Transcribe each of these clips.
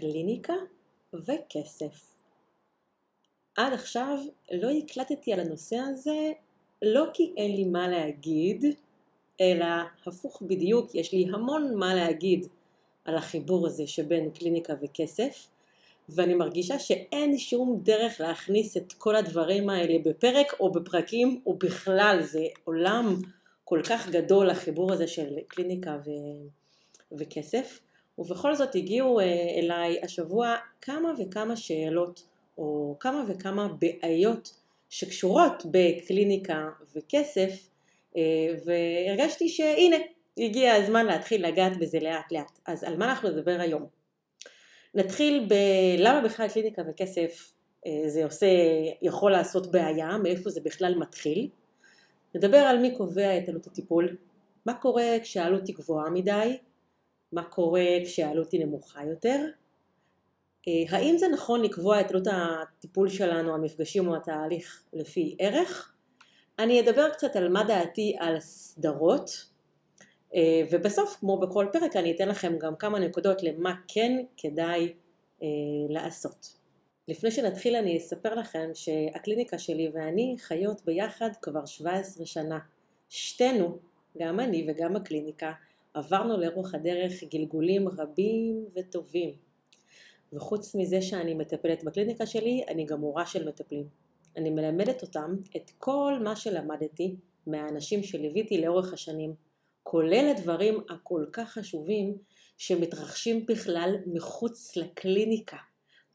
קליניקה וכסף. עד עכשיו לא הקלטתי על הנושא הזה לא כי אין לי מה להגיד, אלא הפוך בדיוק, יש לי המון מה להגיד על החיבור הזה שבין קליניקה וכסף, ואני מרגישה שאין שום דרך להכניס את כל הדברים האלה בפרק או בפרקים או בכלל, זה עולם כל כך גדול החיבור הזה של קליניקה ו... וכסף, ובכל זאת הגיעו אה, אליי השבוע כמה וכמה שאלות או כמה וכמה בעיות שקשורות בקליניקה וכסף אה, והרגשתי שהנה הגיע הזמן להתחיל לגעת בזה לאט לאט. אז על מה אנחנו נדבר היום? נתחיל בלמה בכלל קליניקה וכסף אה, זה עושה, יכול לעשות בעיה, מאיפה זה בכלל מתחיל. נדבר על מי קובע את עלות הטיפול, מה קורה כשהעלות היא גבוהה מדי, מה קורה כשהעלות היא נמוכה יותר, אה, האם זה נכון לקבוע את עלות הטיפול שלנו, המפגשים או התהליך לפי ערך? אני אדבר קצת על מה דעתי על סדרות, אה, ובסוף, כמו בכל פרק, אני אתן לכם גם כמה נקודות למה כן כדאי אה, לעשות. לפני שנתחיל אני אספר לכם שהקליניקה שלי ואני חיות ביחד כבר 17 שנה. שתינו, גם אני וגם הקליניקה, עברנו לאורך הדרך גלגולים רבים וטובים. וחוץ מזה שאני מטפלת בקליניקה שלי, אני גם מורה של מטפלים. אני מלמדת אותם את כל מה שלמדתי מהאנשים שליוויתי לאורך השנים, כולל הדברים הכל כך חשובים שמתרחשים בכלל מחוץ לקליניקה,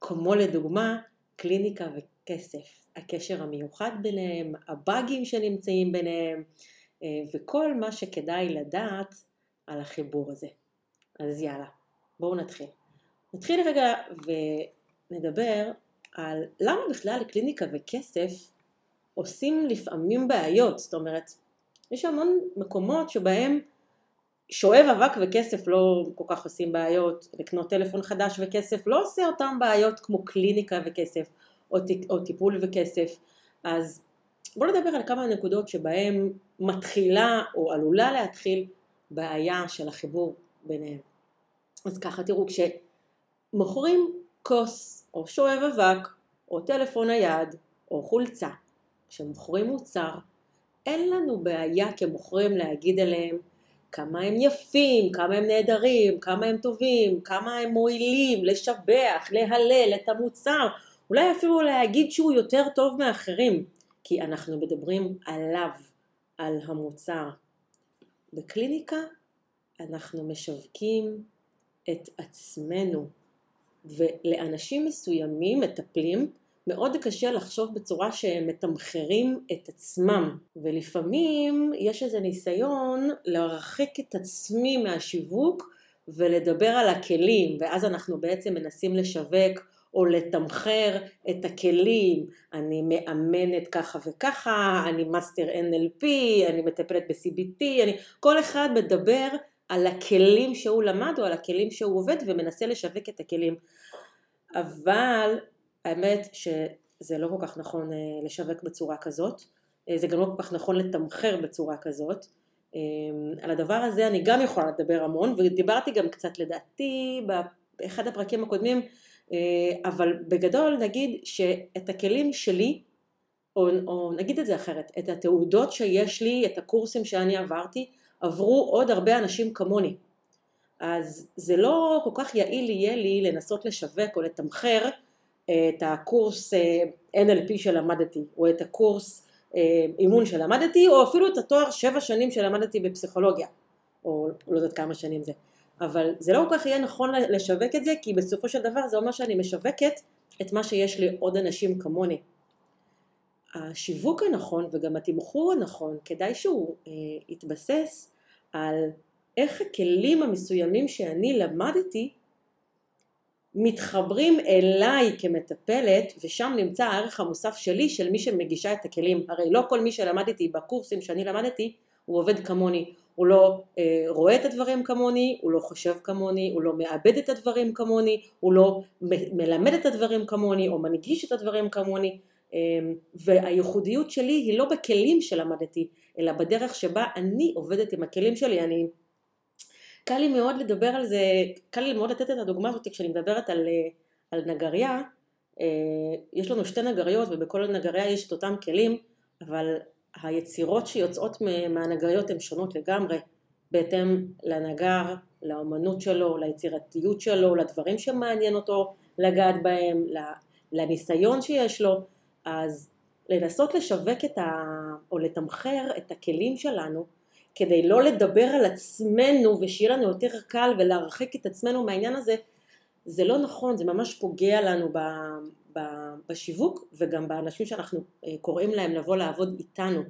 כמו לדוגמה קליניקה וכסף, הקשר המיוחד ביניהם, הבאגים שנמצאים ביניהם אה, וכל מה שכדאי לדעת על החיבור הזה. אז יאללה, בואו נתחיל. נתחיל רגע ונדבר על למה בכלל קליניקה וכסף עושים לפעמים בעיות, זאת אומרת, יש המון מקומות שבהם שואב אבק וכסף לא כל כך עושים בעיות, לקנות טלפון חדש וכסף לא עושה אותם בעיות כמו קליניקה וכסף או, טיפול וכסף, אז בואו נדבר על כמה נקודות שבהם מתחילה או עלולה להתחיל בעיה של החיבור ביניהם. אז ככה תראו, כשמוכרים כוס או שואב אבק או טלפון נייד או חולצה, כשמוכרים מוצר, אין לנו בעיה כמוכרים להגיד עליהם כמה הם יפים, כמה הם נהדרים, כמה הם טובים, כמה הם מועילים, לשבח, להלל את המוצר, אולי אפילו להגיד שהוא יותר טוב מאחרים, כי אנחנו מדברים עליו, על המוצר. בקליניקה אנחנו משווקים את עצמנו, ולאנשים מסוימים, מטפלים, מאוד קשה לחשוב בצורה שהם מתמחרים את עצמם. ולפעמים יש איזה ניסיון להרחיק את עצמי מהשיווק ולדבר על הכלים ואז אנחנו בעצם מנסים לשווק או לתמחר את הכלים, אני מאמנת ככה וככה, אני מאסטר NLP, אני מטפלת ב-CBT, אני... כל אחד מדבר על הכלים שהוא למד או על הכלים שהוא עובד ומנסה לשווק את הכלים. אבל האמת שזה לא כל כך נכון אה, לשווק בצורה כזאת, אה, זה גם לא כל כך נכון לתמחר בצורה כזאת. אה, על הדבר הזה אני גם יכולה לדבר המון ודיברתי גם קצת לדעתי באחד הפרקים הקודמים אבל בגדול נגיד שאת הכלים שלי או, או נגיד את זה אחרת, את התעודות שיש לי, את הקורסים שאני עברתי, עברו עוד הרבה אנשים כמוני. אז זה לא כל כך יעיל יהיה לי לנסות לשווק או לתמחר את הקורס אה, NLP שלמדתי, או את הקורס אה, אימון שלמדתי, או אפילו את התואר שבע שנים שלמדתי בפסיכולוגיה, או לא יודעת כמה שנים זה. אבל זה לא כל כך יהיה נכון לשווק את זה, כי בסופו של דבר זה אומר שאני משווקת את מה שיש לי עוד אנשים כמוני. השיווק הנכון וגם התמחור הנכון, כדאי שהוא אה, יתבסס על איך הכלים המסוימים שאני למדתי מתחברים אליי כמטפלת ושם נמצא הערך המוסף שלי של מי שמגישה את הכלים הרי לא כל מי שלמדתי בקורסים שאני למדתי הוא עובד כמוני הוא לא אה, רואה את הדברים כמוני, הוא לא חושב כמוני, הוא לא מאבד את הדברים כמוני, הוא לא מ- מלמד את הדברים כמוני או מנגיש את הדברים כמוני. אה, והייחודיות שלי היא לא בכלים שלמדתי אלא בדרך שבה אני עובדת עם הכלים שלי, אני קל לי מאוד לדבר על זה, קל לי מאוד לתת את הדוגמה הזאת כשאני מדברת על, על נגריה, יש לנו שתי נגריות ובכל נגריה יש את אותם כלים, אבל היצירות שיוצאות מהנגריות הן שונות לגמרי, בהתאם לנגר, לאמנות שלו, ליצירתיות שלו, לדברים שמעניין אותו לגעת בהם, לניסיון שיש לו, אז לנסות לשווק את ה... או לתמחר את הכלים שלנו כדי לא לדבר על עצמנו ושיהיה לנו יותר קל ולהרחיק את עצמנו מהעניין הזה, זה לא נכון, זה ממש פוגע לנו ב, ב, בשיווק וגם באנשים שאנחנו אה, קוראים להם לבוא לעבוד איתנו.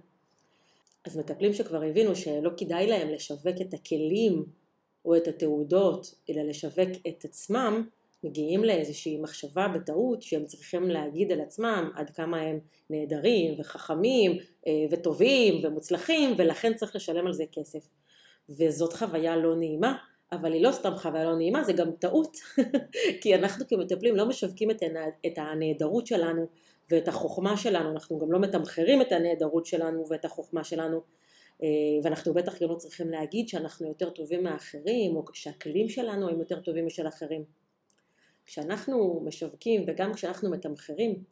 אז מטפלים שכבר הבינו שלא כדאי להם לשווק את הכלים או את התעודות, אלא לשווק את עצמם, מגיעים לאיזושהי מחשבה בטעות שהם צריכים להגיד על עצמם עד כמה הם נהדרים וחכמים אה, וטובים ומוצלחים ולכן צריך לשלם על זה כסף. וזאת חוויה לא נעימה, אבל היא לא סתם חוויה לא נעימה, זה גם טעות, כי אנחנו כמטפלים לא משווקים את הנהדרות שלנו ואת החוכמה שלנו, אנחנו גם לא מתמחרים את הנהדרות שלנו ואת החוכמה שלנו, אה, ואנחנו בטח גם לא צריכים להגיד שאנחנו יותר טובים מאחרים, או שהכלים שלנו הם יותר טובים משל אחרים. כשאנחנו משווקים וגם כשאנחנו מתמחרים,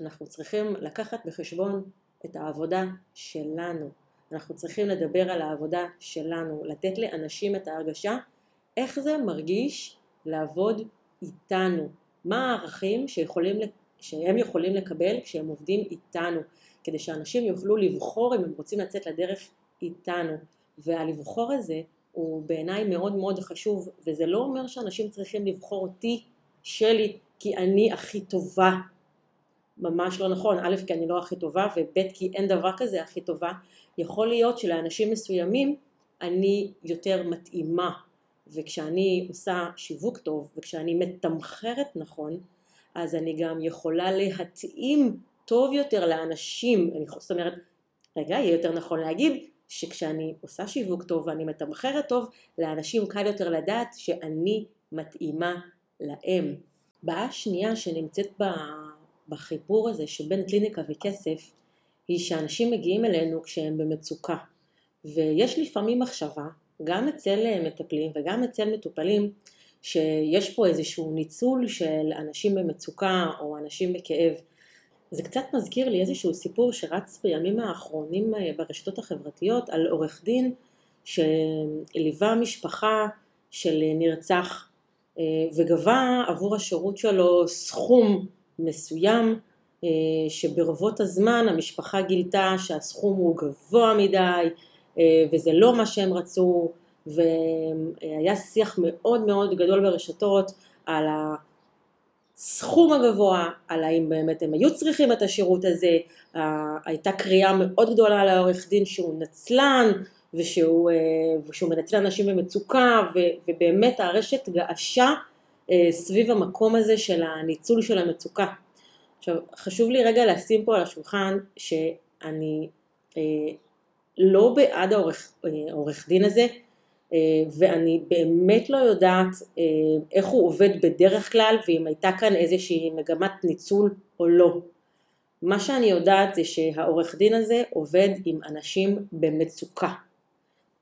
אנחנו צריכים לקחת בחשבון את העבודה שלנו. אנחנו צריכים לדבר על העבודה שלנו, לתת לאנשים את ההרגשה איך זה מרגיש לעבוד איתנו, מה הערכים שיכולים, שהם יכולים לקבל כשהם עובדים איתנו, כדי שאנשים יוכלו לבחור אם הם רוצים לצאת לדרך איתנו. והלבחור הזה הוא בעיניי מאוד מאוד חשוב, וזה לא אומר שאנשים צריכים לבחור אותי שלי כי אני הכי טובה. ממש לא נכון, א' כי אני לא הכי טובה וב' כי אין דבר כזה הכי טובה. יכול להיות שלאנשים מסוימים אני יותר מתאימה וכשאני עושה שיווק טוב וכשאני מתמחרת נכון אז אני גם יכולה להתאים טוב יותר לאנשים, אני, זאת אומרת, רגע, יהיה יותר נכון להגיד שכשאני עושה שיווק טוב ואני מתמחרת טוב, לאנשים קל יותר לדעת שאני מתאימה להם. בעיה שנייה שנמצאת בחיבור הזה שבין קליניקה וכסף היא שאנשים מגיעים אלינו כשהם במצוקה ויש לפעמים מחשבה גם אצל מטפלים וגם אצל מטופלים שיש פה איזשהו ניצול של אנשים במצוקה או אנשים בכאב. זה קצת מזכיר לי איזשהו סיפור שרץ בימים האחרונים אה, ברשתות החברתיות על עורך דין שליווה משפחה של נרצח אה, וגבה עבור השירות שלו סכום מסוים אה, שברבות הזמן המשפחה גילתה שהסכום הוא גבוה מדי אה, וזה לא מה שהם רצו והיה שיח מאוד מאוד גדול ברשתות על הסכום הגבוה, על האם באמת הם היו צריכים את השירות הזה, הייתה קריאה מאוד גדולה לעורך דין שהוא נצלן ושהוא, אה, ושהוא מנצל אנשים במצוקה ובאמת הרשת געשה אה, סביב המקום הזה של הניצול של המצוקה. עכשיו חשוב לי רגע לשים פה על השולחן שאני אה, לא בעד העורך, העורך דין הזה ואני באמת לא יודעת איך הוא עובד בדרך כלל ואם הייתה כאן איזושהי מגמת ניצול או לא. מה שאני יודעת זה שהעורך דין הזה עובד עם אנשים במצוקה.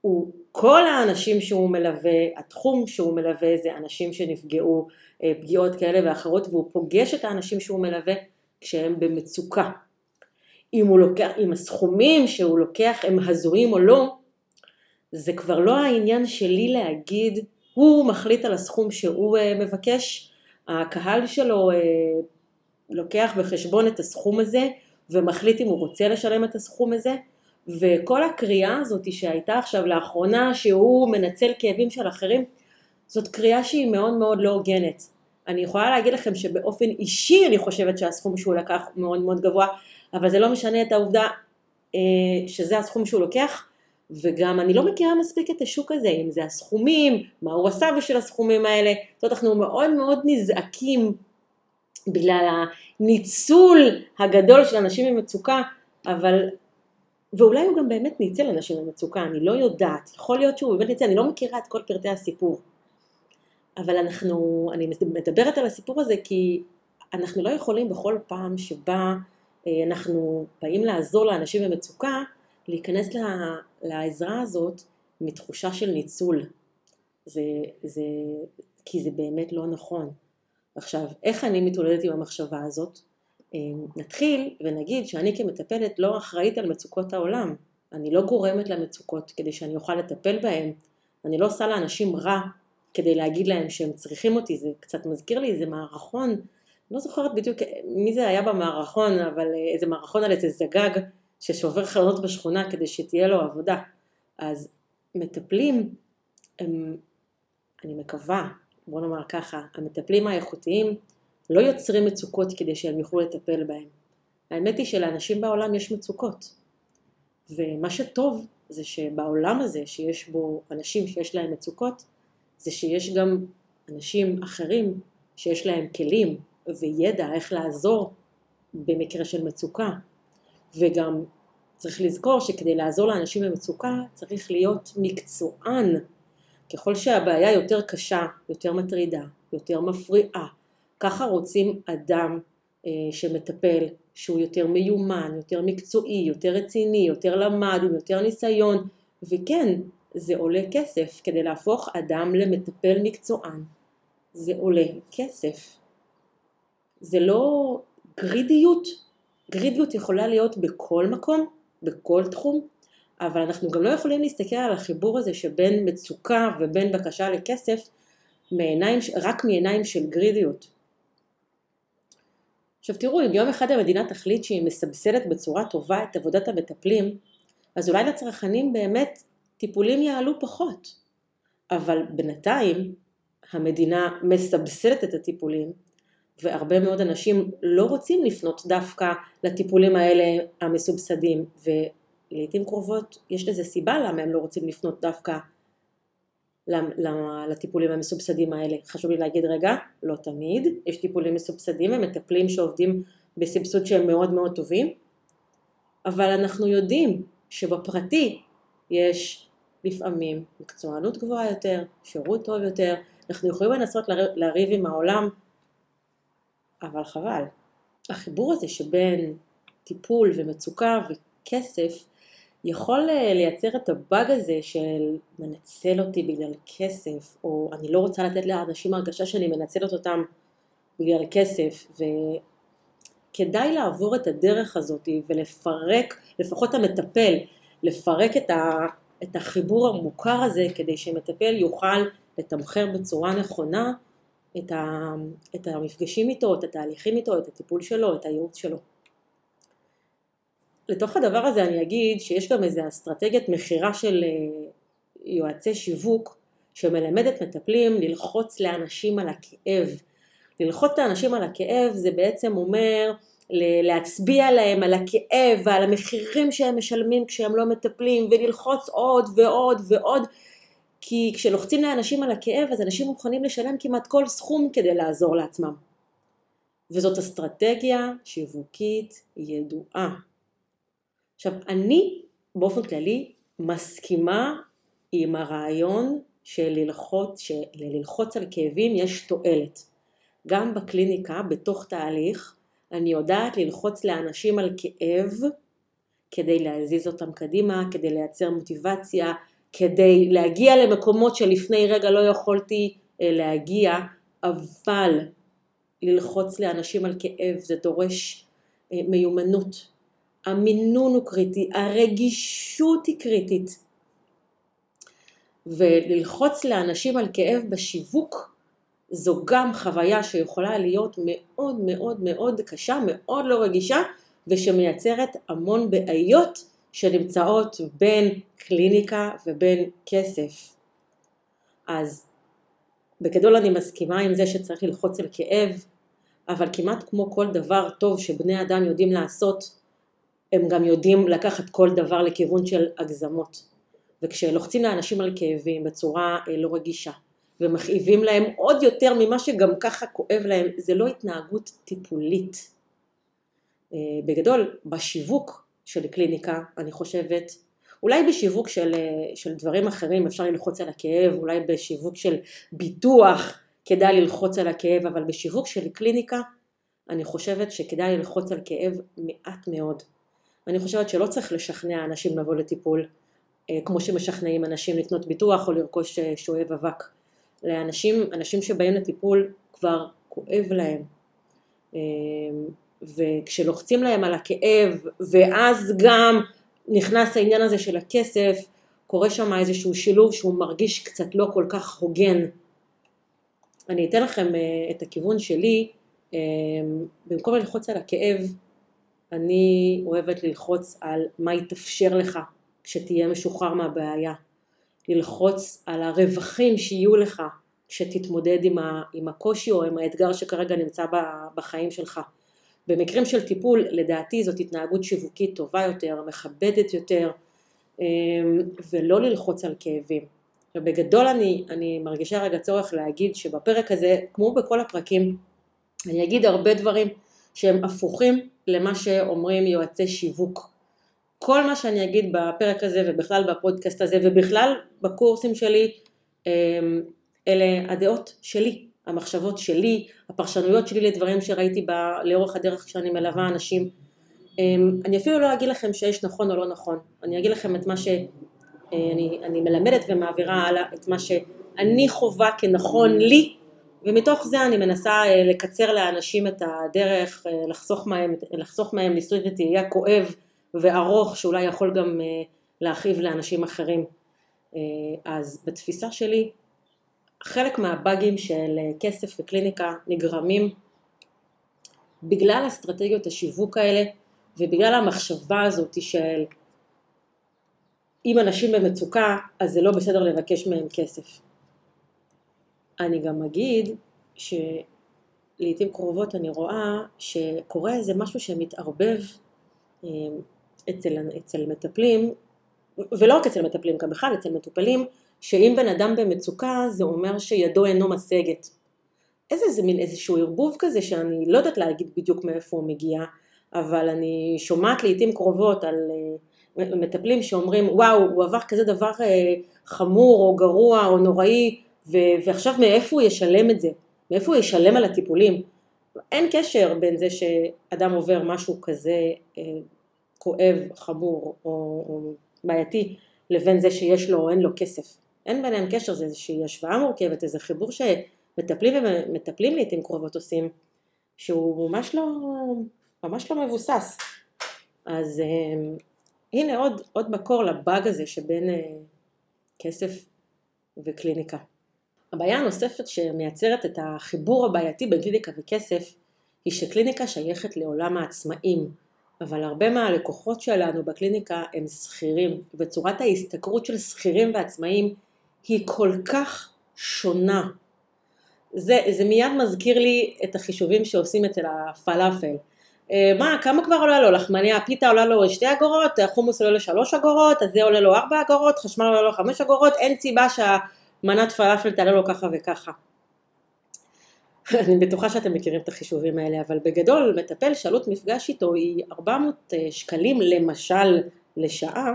הוא כל האנשים שהוא מלווה, התחום שהוא מלווה זה אנשים שנפגעו אה, פגיעות כאלה ואחרות והוא פוגש את האנשים שהוא מלווה כשהם במצוקה. אם, לוקח, אם הסכומים שהוא לוקח הם הזויים או לא, זה כבר לא העניין שלי להגיד הוא מחליט על הסכום שהוא אה, מבקש, הקהל שלו אה, לוקח בחשבון את הסכום הזה ומחליט אם הוא רוצה לשלם את הסכום הזה. וכל הקריאה הזאת שהייתה עכשיו לאחרונה שהוא מנצל כאבים של אחרים, זאת קריאה שהיא מאוד מאוד לא הוגנת. אני יכולה להגיד לכם שבאופן אישי אני חושבת שהסכום שהוא לקח מאוד מאוד גבוה, אבל זה לא משנה את העובדה אה, שזה הסכום שהוא לוקח, וגם אני לא מכירה מספיק את השוק הזה, אם זה הסכומים, מה הוא עשה בשביל הסכומים האלה, זאת אומרת אנחנו מאוד מאוד נזעקים בגלל הניצול הגדול של אנשים במצוקה, אבל ואולי הוא גם באמת ניצל אנשים במצוקה, אני לא יודעת, יכול להיות שהוא באמת ניצל, אני לא מכירה את כל פרטי הסיפור. אבל אנחנו, אני מדברת על הסיפור הזה כי אנחנו לא יכולים בכל פעם שבה אנחנו באים לעזור לאנשים במצוקה, להיכנס לה, לעזרה הזאת מתחושה של ניצול. זה, זה, כי זה באמת לא נכון. עכשיו, איך אני מתמודדת עם המחשבה הזאת? אמ, נתחיל ונגיד שאני כמטפלת לא אחראית על מצוקות העולם. אני לא גורמת למצוקות כדי שאני אוכל לטפל בהן. אני לא עושה לאנשים רע כדי להגיד להם שהם צריכים אותי. זה קצת מזכיר לי איזה מערכון, לא זוכרת בדיוק מי זה היה במערכון, אבל אה, איזה מערכון על איזה זגג ששובר חלונות בשכונה כדי שתהיה לו עבודה. אז מטפלים הם, אני מקווה, בוא נאמר ככה, המטפלים האיכותיים לא יוצרים מצוקות כדי שהם יוכלו לטפל בהם. האמת היא שלאנשים בעולם יש מצוקות. ומה שטוב זה שבעולם הזה שיש בו אנשים שיש להם מצוקות, זה שיש גם אנשים אחרים שיש להם כלים וידע איך לעזור במקרה של מצוקה. וגם צריך לזכור שכדי לעזור לאנשים במצוקה צריך להיות מקצוען. ככל שהבעיה יותר קשה, יותר מטרידה, יותר מפריעה, ככה רוצים אדם אה, שמטפל, שהוא יותר מיומן, יותר מקצועי, יותר רציני, יותר למד, עם יותר ניסיון, וכן, זה עולה כסף כדי להפוך אדם למטפל מקצוען. זה עולה כסף. זה לא גרידיות. גרידיות יכולה להיות בכל מקום, בכל תחום, אבל אנחנו גם לא יכולים להסתכל על החיבור הזה שבין מצוקה ובין בקשה לכסף מעיניים, רק מעיניים של גרידיות. עכשיו תראו, אם יום אחד המדינה תחליט שהיא מסבסדת בצורה טובה את עבודת המטפלים, אז אולי לצרכנים באמת טיפולים יעלו פחות. אבל בינתיים המדינה מסבסדת את הטיפולים, והרבה מאוד אנשים לא רוצים לפנות דווקא לטיפולים האלה המסובסדים, ולעיתים קרובות יש לזה סיבה למה הם לא רוצים לפנות דווקא לטיפולים המסובסדים האלה. חשוב לי להגיד רגע, לא תמיד, יש טיפולים מסובסדים ומטפלים שעובדים בסבסוד שהם מאוד מאוד טובים, אבל אנחנו יודעים שבפרטי יש לפעמים מקצוענות גבוהה יותר, שירות טוב יותר, אנחנו יכולים לנסות לריב עם העולם, אבל חבל. החיבור הזה שבין טיפול ומצוקה וכסף יכול אה, לייצר את הבאג הזה של מנצל אותי בגלל כסף, או אני לא רוצה לתת לאנשים הרגשה שאני מנצלת אותם בגלל כסף, וכדאי לעבור את הדרך הזאת ולפרק, לפחות המטפל, לפרק את, ה, את החיבור המוכר הזה כדי שמטפל יוכל לתמחר בצורה נכונה את, ה, את המפגשים איתו, את התהליכים איתו, את הטיפול שלו, את הייעוץ שלו. לתוך הדבר הזה אני אגיד שיש גם איזו אסטרטגיית מכירה של אה, יועצי שיווק שמלמדת מטפלים ללחוץ לאנשים על הכאב. ללחוץ לאנשים על הכאב זה בעצם אומר להצביע להם על הכאב ועל המחירים שהם משלמים כשהם לא מטפלים וללחוץ עוד ועוד ועוד כי כשלוחצים לאנשים על הכאב אז אנשים מוכנים לשלם כמעט כל סכום כדי לעזור לעצמם. וזאת אסטרטגיה שיווקית ידועה. עכשיו, אני באופן כללי מסכימה עם הרעיון של ללחוץ, שללחוץ על כאבים יש תועלת. גם בקליניקה, בתוך תהליך, אני יודעת ללחוץ לאנשים על כאב כדי להזיז אותם קדימה, כדי לייצר מוטיבציה, כדי להגיע למקומות שלפני רגע לא יכולתי אה, להגיע, אבל ללחוץ לאנשים על כאב זה דורש אה, מיומנות, המינון הוא קריטי, הרגישות היא קריטית. וללחוץ לאנשים על כאב בשיווק זו גם חוויה שיכולה להיות מאוד מאוד מאוד קשה, מאוד לא רגישה, ושמייצרת המון בעיות שנמצאות בין קליניקה ובין כסף. אז בגדול אני מסכימה עם זה שצריך ללחוץ על כאב, אבל כמעט כמו כל דבר טוב שבני אדם יודעים לעשות, הם גם יודעים לקחת כל דבר לכיוון של הגזמות. וכשלוחצים לאנשים על כאבים בצורה אה, לא רגישה ומכאיבים להם עוד יותר ממה שגם ככה כואב להם, זה לא התנהגות טיפולית. אה, בגדול, בשיווק של קליניקה, אני חושבת, אולי בשיווק של, אה, של דברים אחרים אפשר ללחוץ על הכאב, אולי בשיווק של ביטוח כדאי ללחוץ על הכאב, אבל בשיווק של קליניקה אני חושבת שכדאי ללחוץ על כאב מעט מאוד. אני חושבת שלא צריך לשכנע אנשים לבוא לטיפול. אה, כמו שמשכנעים אנשים לקנות ביטוח או לרכוש אה, שואב אבק. לאנשים, אנשים שבאים לטיפול כבר כואב להם. אה, וכשלוחצים להם על הכאב, ואז גם נכנס העניין הזה של הכסף, קורה שם איזשהו שילוב שהוא מרגיש קצת לא כל כך הוגן. אני אתן לכם את הכיוון שלי, במקום ללחוץ על הכאב, אני אוהבת ללחוץ על מה יתאפשר לך כשתהיה משוחרר מהבעיה. ללחוץ על הרווחים שיהיו לך כשתתמודד עם הקושי או עם האתגר שכרגע נמצא בחיים שלך. במקרים של טיפול לדעתי זאת התנהגות שיווקית טובה יותר, מכבדת יותר אמ, ולא ללחוץ על כאבים. ובגדול אני, אני מרגישה רגע צורך להגיד שבפרק הזה, כמו בכל הפרקים, אני אגיד הרבה דברים שהם הפוכים למה שאומרים יועצי שיווק. כל מה שאני אגיד בפרק הזה ובכלל בפודקאסט הזה ובכלל בקורסים שלי אמ, אלה הדעות שלי, המחשבות שלי, הפרשנויות שלי לדברים שראיתי ב, לאורך הדרך כשאני מלווה אנשים. אמ, אני אפילו לא אגיד לכם שיש נכון או לא נכון, אני אגיד לכם את מה שאני אה, מלמדת ומעבירה הלאה, את מה שאני חווה כנכון לי ומתוך זה אני מנסה אה, לקצר לאנשים את הדרך, אה, לחסוך מהם, לחסוך מהם ניסוי וטעייה כואב וארוך שאולי יכול גם להכאיב לאנשים אחרים. אז בתפיסה שלי חלק מהבאגים של כסף וקליניקה נגרמים בגלל אסטרטגיות השיווק האלה ובגלל המחשבה הזאת של אם אנשים במצוקה אז זה לא בסדר לבקש מהם כסף. אני גם אגיד שלעיתים קרובות אני רואה שקורה איזה משהו שמתערבב אה, אצל, אצל מטפלים, ולא רק אצל מטפלים, גם בכלל אצל מטופלים, שאם בן אדם במצוקה זה אומר שידו אינו משגת. איזה זה מין איזשהו ערבוב כזה שאני לא יודעת להגיד בדיוק מאיפה הוא מגיע, אבל אני שומעת לעיתים קרובות על אה, מטפלים שאומרים וואו הוא עבר כזה דבר אה, חמור או גרוע או נוראי ו- ועכשיו מאיפה הוא ישלם את זה? מאיפה הוא ישלם על הטיפולים? אין קשר בין זה שאדם עובר משהו כזה אה, כואב, חמור או, או בעייתי לבין זה שיש לו או אין לו כסף. אין ביניהם קשר, זה איזושהי השוואה מורכבת, איזה חיבור שמטפלים ומטפלים לעיתים קרובות עושים, שהוא ממש לא, ממש לא מבוסס. אז אה, הנה עוד, עוד מקור לבאג הזה שבין אה, כסף וקליניקה. הבעיה הנוספת שמייצרת את החיבור הבעייתי בין קליניקה וכסף היא שקליניקה שייכת לעולם העצמאים, אבל הרבה מהלקוחות שלנו בקליניקה הם שכירים, וצורת ההשתכרות של שכירים ועצמאים היא כל כך שונה. זה, זה מיד מזכיר לי את החישובים שעושים אצל הפלאפל. אה, מה, כמה כבר עולה לו? לחמניה, פיתה עולה לו שתי אגורות, חומוס עולה לו שלוש אגורות, אז זה עולה לו ארבע אגורות, חשמל עולה לו חמש אגורות, אין סיבה שה... מנת פלאפל תעלה לו ככה וככה. אני בטוחה שאתם מכירים את החישובים האלה, אבל בגדול מטפל שעלות מפגש איתו היא 400 אה, שקלים למשל לשעה,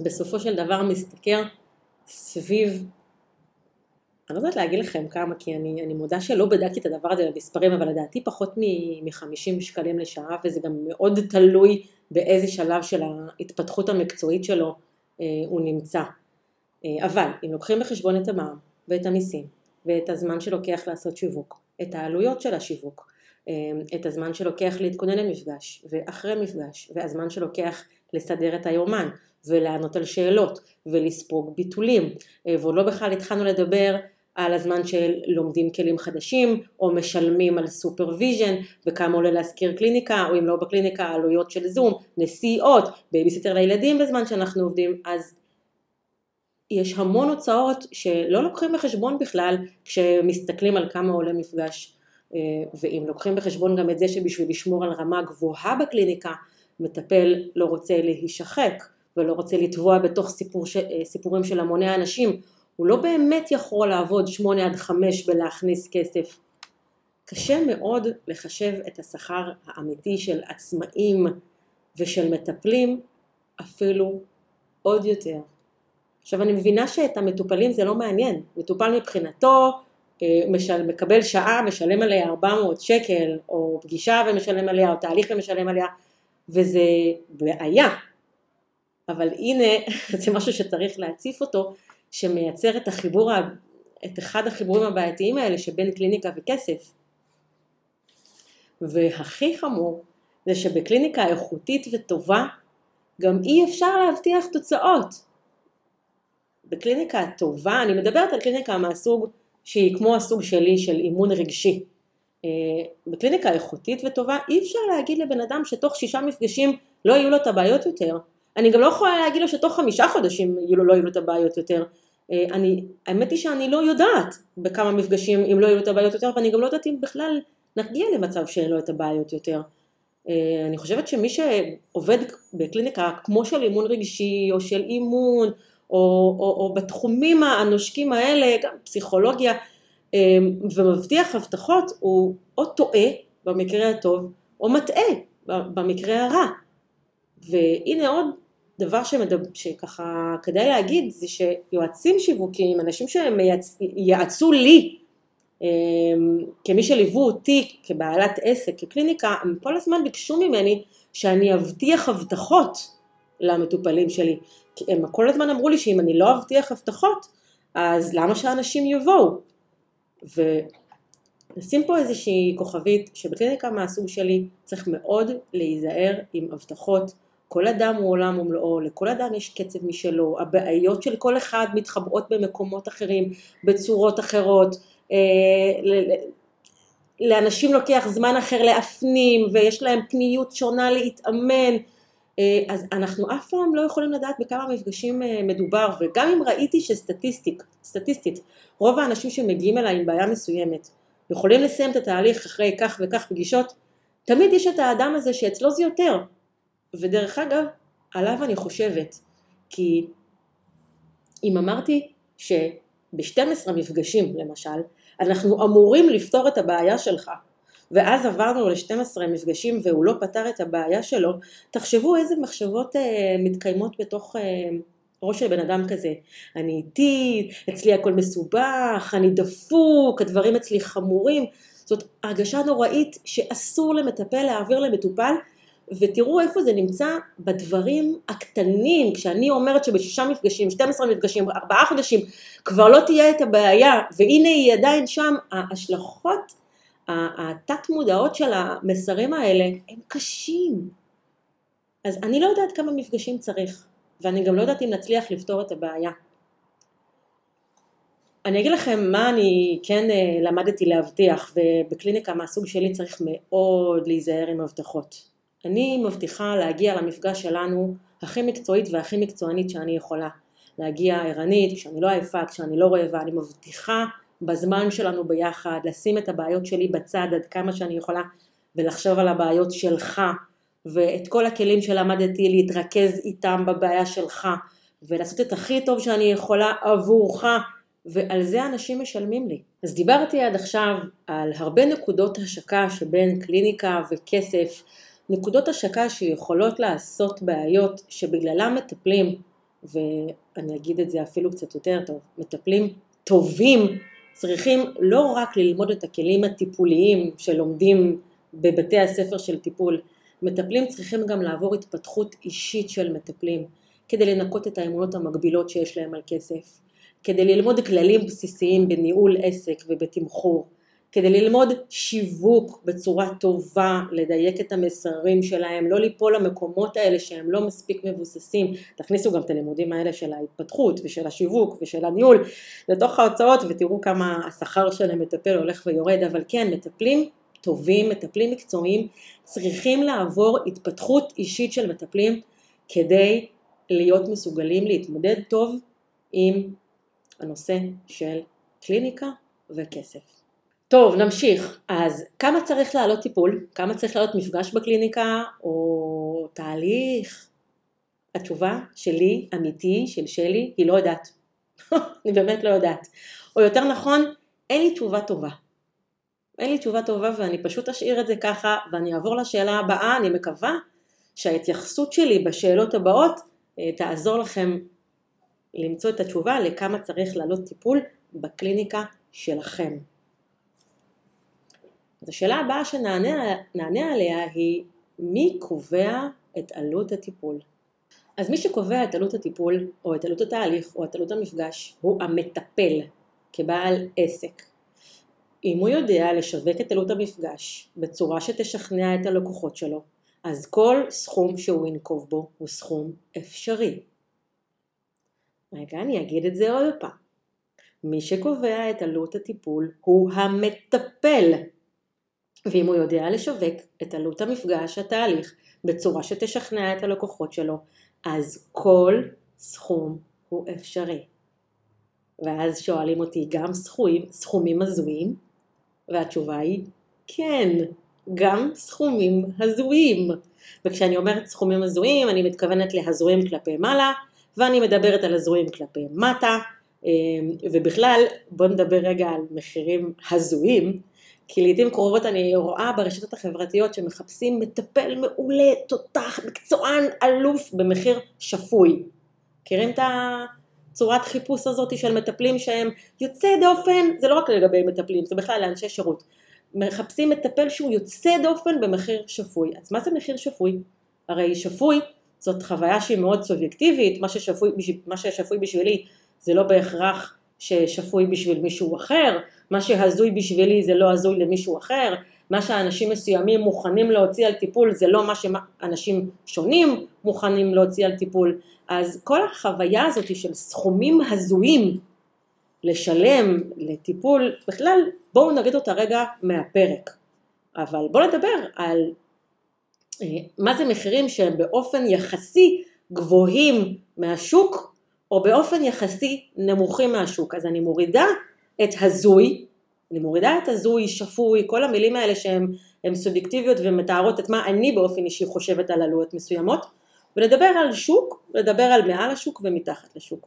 בסופו של דבר משתכר סביב, אני לא יודעת להגיד לכם כמה, כי אני, אני מודה שלא בדקתי את הדבר הזה במספרים, אבל לדעתי פחות מ-50 שקלים לשעה, וזה גם מאוד תלוי באיזה שלב של ההתפתחות המקצועית שלו אה, הוא נמצא. אה, אבל אם לוקחים בחשבון את המע"מ ואת המיסים ואת הזמן שלוקח לעשות שיווק, את העלויות של השיווק, אה, את הזמן שלוקח להתכונן למפגש ואחרי מפגש והזמן שלוקח לסדר את היומן ולענות על שאלות ולספוג ביטולים. אה, ועוד לא בכלל התחלנו לדבר על הזמן של לומדים כלים חדשים או משלמים על supervision וכמה עולה להשכיר קליניקה או אם לא בקליניקה עלויות של זום, נסיעות, בייביסיטר לילדים בזמן שאנחנו עובדים. אז יש המון הוצאות שלא לוקחים בחשבון בכלל כשמסתכלים על כמה עולה מפגש. אה, ואם לוקחים בחשבון גם את זה שבשביל לשמור על רמה גבוהה בקליניקה, מטפל לא רוצה להישחק ולא רוצה לטבוע בתוך סיפור ש... אה, סיפורים של המוני אנשים, הוא לא באמת יכול לעבוד שמונה עד חמש בלהכניס כסף. קשה מאוד לחשב את השכר האמיתי של עצמאים ושל מטפלים אפילו עוד יותר. עכשיו אני מבינה שאת המטופלים זה לא מעניין, מטופל מבחינתו אה, משל, מקבל שעה, משלם עליה 400 שקל, או פגישה ומשלם עליה, או תהליך ומשלם עליה, וזה בעיה. אבל הנה, זה משהו שצריך להציף אותו, שמייצר את החיבור, את אחד החיבורים הבעייתיים האלה שבין קליניקה וכסף. והכי חמור זה שבקליניקה איכותית וטובה גם אי אפשר להבטיח תוצאות. בקליניקה טובה, אני מדברת על קליניקה מהסוג שהיא כמו הסוג שלי של אימון רגשי. אה, בקליניקה איכותית וטובה אי אפשר להגיד לבן אדם שתוך שישה מפגשים לא יהיו לו את הבעיות יותר. אני גם לא יכולה להגיד לו שתוך חמישה חודשים לא יהיו לו את הבעיות יותר. אה, אני, האמת היא שאני לא יודעת בכמה מפגשים אם לא יהיו לו את הבעיות יותר ואני גם לא יודעת אם בכלל נגיע למצב שאין לו את הבעיות יותר. אה, אני חושבת שמי שעובד בקליניקה כמו של אימון רגשי או של אימון או, או, או בתחומים הנושקים האלה, גם פסיכולוגיה, אה, ומבטיח הבטחות הוא או טועה במקרה הטוב או מטעה במקרה הרע. והנה עוד דבר שמדבר, שככה כדאי להגיד זה שיועצים שיווקיים, אנשים שיעצו לי אמ, כמי שליוו אותי כבעלת עסק, כקליניקה, הם כל הזמן ביקשו ממני שאני אבטיח הבטחות למטופלים שלי. הם כל הזמן אמרו לי שאם אני לא אבטיח הבטחות, אז למה שאנשים יבואו? ונשים פה איזושהי כוכבית שבקליניקה מהסוג שלי צריך מאוד להיזהר עם הבטחות. כל אדם הוא עולם ומלואו, לכל אדם יש קצב משלו, הבעיות של כל אחד מתחבאות במקומות אחרים, בצורות אחרות. אה, לאנשים לוקח זמן אחר להפנים ויש להם פניות שונה להתאמן אה, אז אנחנו אף פעם לא יכולים לדעת בכמה מפגשים אה, מדובר וגם אם ראיתי שסטטיסטית סטטיסטית, רוב האנשים שמגיעים אליי עם בעיה מסוימת יכולים לסיים את התהליך אחרי כך וכך פגישות תמיד יש את האדם הזה שאצלו זה יותר ודרך אגב עליו אני חושבת כי אם אמרתי שב-12 מפגשים למשל אנחנו אמורים לפתור את הבעיה שלך ואז עברנו ל-12 מפגשים והוא לא פתר את הבעיה שלו, תחשבו איזה מחשבות אה, מתקיימות בתוך אה, ראש של בן אדם כזה. אני איטי, אצלי הכל מסובך, אני דפוק, הדברים אצלי חמורים. זאת הרגשה נוראית שאסור למטפל להעביר למטופל ותראו איפה זה נמצא בדברים הקטנים, כשאני אומרת שבשישה מפגשים, 12 מפגשים, ארבעה חודשים, כבר לא תהיה את הבעיה, והנה היא עדיין שם, ההשלכות התת מודעות של המסרים האלה הם קשים. אז אני לא יודעת כמה מפגשים צריך, ואני גם לא יודעת אם נצליח לפתור את הבעיה. אני אגיד לכם מה אני כן אה, למדתי להבטיח, ובקליניקה מהסוג שלי צריך מאוד להיזהר עם הבטחות. אני מבטיחה להגיע למפגש שלנו הכי מקצועית והכי מקצוענית שאני יכולה. להגיע ערנית, כשאני לא עייפה, כשאני לא רעבה, אני מבטיחה בזמן שלנו ביחד, לשים את הבעיות שלי בצד עד כמה שאני יכולה ולחשוב על הבעיות שלך ואת כל הכלים שלמדתי להתרכז איתם בבעיה שלך ולעשות את הכי טוב שאני יכולה עבורך ועל זה אנשים משלמים לי. אז דיברתי עד עכשיו על הרבה נקודות השקה שבין קליניקה וכסף נקודות השקה שיכולות לעשות בעיות שבגללם מטפלים, ואני אגיד את זה אפילו קצת יותר טוב, מטפלים טובים צריכים לא רק ללמוד את הכלים הטיפוליים שלומדים בבתי הספר של טיפול, מטפלים צריכים גם לעבור התפתחות אישית של מטפלים, כדי לנקות את האמונות המגבילות שיש להם על כסף, כדי ללמוד כללים בסיסיים בניהול עסק ובתמחור, כדי ללמוד שיווק בצורה טובה, לדייק את המסרים שלהם, לא ליפול למקומות האלה שהם לא מספיק מבוססים, תכניסו גם את הלימודים האלה של ההתפתחות ושל השיווק ושל הניהול לתוך ההוצאות ותראו כמה השכר של המטפל הולך ויורד, אבל כן, מטפלים טובים, מטפלים מקצועיים, צריכים לעבור התפתחות אישית של מטפלים כדי להיות מסוגלים להתמודד טוב עם הנושא של קליניקה וכסף. טוב, נמשיך. אז כמה צריך לעלות טיפול? כמה צריך לעלות מפגש בקליניקה או תהליך? התשובה שלי, אמיתי, של שלי, היא לא יודעת. אני באמת לא יודעת. או יותר נכון, אין לי תשובה טובה. אין לי תשובה טובה ואני פשוט אשאיר את זה ככה ואני אעבור לשאלה הבאה, אני מקווה שההתייחסות שלי בשאלות הבאות אה, תעזור לכם למצוא את התשובה לכמה צריך לעלות טיפול בקליניקה שלכם. אז השאלה הבאה שנענה עליה היא מי קובע את עלות הטיפול? אז מי שקובע את עלות הטיפול, או את עלות התהליך, או את עלות המפגש, הוא המטפל, כבעל עסק. אם הוא יודע לשווק את עלות המפגש בצורה שתשכנע את הלקוחות שלו, אז כל סכום שהוא ינקוב בו הוא סכום אפשרי. רגע, אני אגיד את זה עוד פעם. מי שקובע את עלות הטיפול הוא המטפל. ואם הוא יודע לשווק את עלות המפגש, התהליך, בצורה שתשכנע את הלקוחות שלו, אז כל סכום הוא אפשרי. ואז שואלים אותי גם סכומים, סכומים הזויים, והתשובה היא כן, גם סכומים הזויים. וכשאני אומרת סכומים הזויים, אני מתכוונת להזויים כלפי מעלה, ואני מדברת על הזויים כלפי מטה, אמ, ובכלל, בואו נדבר רגע על מחירים הזויים, כי לעיתים קרובות אני רואה ברשתות החברתיות שמחפשים מטפל מעולה, תותח, מקצוען, אלוף, במחיר שפוי. מכירים את הצורת חיפוש הזאת של מטפלים שהם יוצא דופן, זה לא רק לגבי מטפלים, זה בכלל לאנשי שירות. מחפשים מטפל שהוא יוצא דופן במחיר שפוי. אז מה זה מחיר שפוי? הרי שפוי זאת חוויה שהיא מאוד סובייקטיבית, מה ששפוי, מה ששפוי בשבילי זה לא בהכרח ששפוי בשביל מישהו אחר, מה שהזוי בשבילי זה לא הזוי למישהו אחר, מה שאנשים מסוימים מוכנים להוציא על טיפול זה לא מה שאנשים שונים מוכנים להוציא על טיפול. אז כל החוויה הזאת של סכומים הזויים לשלם לטיפול, בכלל בואו נגיד אותה רגע מהפרק. אבל בואו נדבר על אה, מה זה מחירים שהם באופן יחסי גבוהים מהשוק או באופן יחסי נמוכים מהשוק. אז אני מורידה את הזוי, אני מורידה את הזוי, שפוי, כל המילים האלה שהן סובייקטיביות ומתארות את מה אני באופן אישי חושבת על עלויות מסוימות, ונדבר על שוק, נדבר על מעל השוק ומתחת לשוק.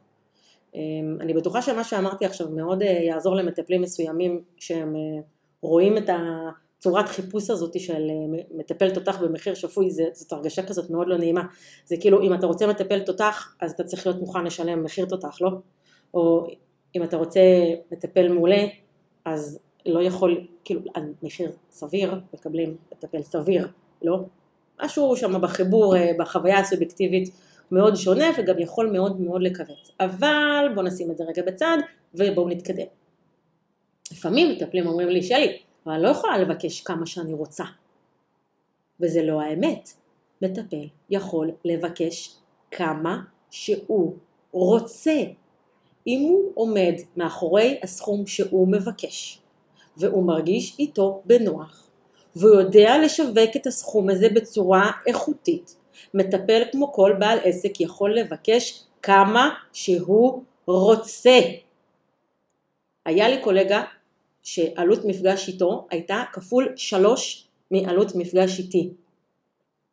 אמ, אני בטוחה שמה שאמרתי עכשיו מאוד אה, יעזור למטפלים מסוימים שהם אה, רואים את הצורת חיפוש הזאת של אה, מטפל תותח במחיר שפוי, זאת הרגשה כזאת מאוד לא נעימה. זה כאילו אם אתה רוצה מטפל תותח אז אתה צריך להיות מוכן לשלם מחיר תותח, לא? או אם אתה רוצה מטפל מעולה אז לא יכול, כאילו על מחיר סביר מקבלים מטפל סביר, לא? משהו שם בחיבור, בחוויה הסובייקטיבית מאוד שונה וגם יכול מאוד מאוד לכווץ. אבל בואו נשים את זה רגע בצד ובואו נתקדם. לפעמים מטפלים אומרים לי, שלי, אבל אני לא יכולה לבקש כמה שאני רוצה. וזה לא האמת. מטפל יכול לבקש כמה שהוא רוצה. אם הוא עומד מאחורי הסכום שהוא מבקש, והוא מרגיש איתו בנוח, והוא יודע לשווק את הסכום הזה בצורה איכותית, מטפל כמו כל בעל עסק יכול לבקש כמה שהוא רוצה. היה לי קולגה שעלות מפגש איתו הייתה כפול שלוש מעלות מפגש איתי.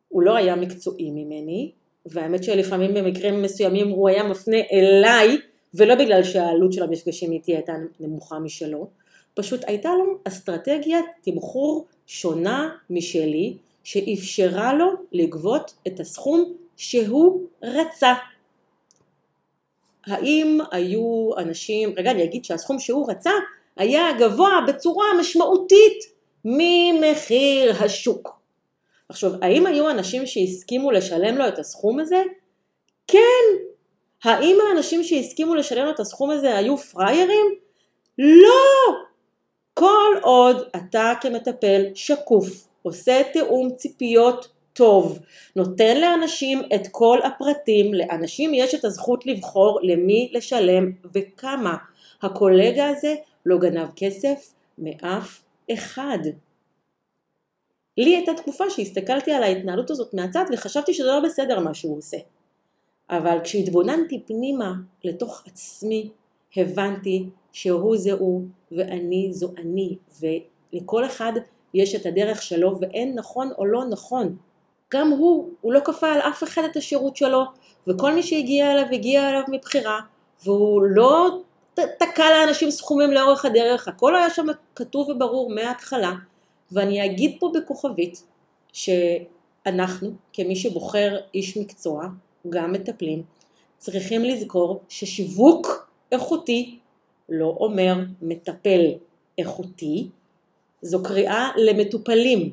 הוא לא היה מקצועי ממני, והאמת שלפעמים במקרים מסוימים הוא היה מפנה אליי, ולא בגלל שהעלות של המפגשים איתי הייתה נמוכה משלו, פשוט הייתה לו אסטרטגיית תמחור שונה משלי, שאפשרה לו לגבות את הסכום שהוא רצה. האם היו אנשים, רגע אני אגיד שהסכום שהוא רצה היה גבוה בצורה משמעותית ממחיר השוק. עכשיו, האם היו אנשים שהסכימו לשלם לו את הסכום הזה? כן. האם האנשים שהסכימו לשלם את הסכום הזה היו פריירים? לא! כל עוד אתה כמטפל שקוף עושה תיאום ציפיות טוב, נותן לאנשים את כל הפרטים, לאנשים יש את הזכות לבחור למי לשלם וכמה. הקולגה הזה לא גנב כסף מאף אחד. לי הייתה תקופה שהסתכלתי על ההתנהלות הזאת מהצד וחשבתי שזה לא בסדר מה שהוא עושה. אבל כשהתבוננתי פנימה לתוך עצמי, הבנתי שהוא זה הוא ואני זו אני, ולכל אחד יש את הדרך שלו ואין נכון או לא נכון. גם הוא, הוא לא כפה על אף אחד את השירות שלו, וכל מי שהגיע אליו הגיע אליו מבחירה, והוא לא תקע לאנשים סכומים לאורך הדרך, הכל היה שם כתוב וברור מההתחלה, ואני אגיד פה בכוכבית שאנחנו, כמי שבוחר איש מקצוע, גם מטפלים, צריכים לזכור ששיווק איכותי לא אומר מטפל איכותי, זו קריאה למטופלים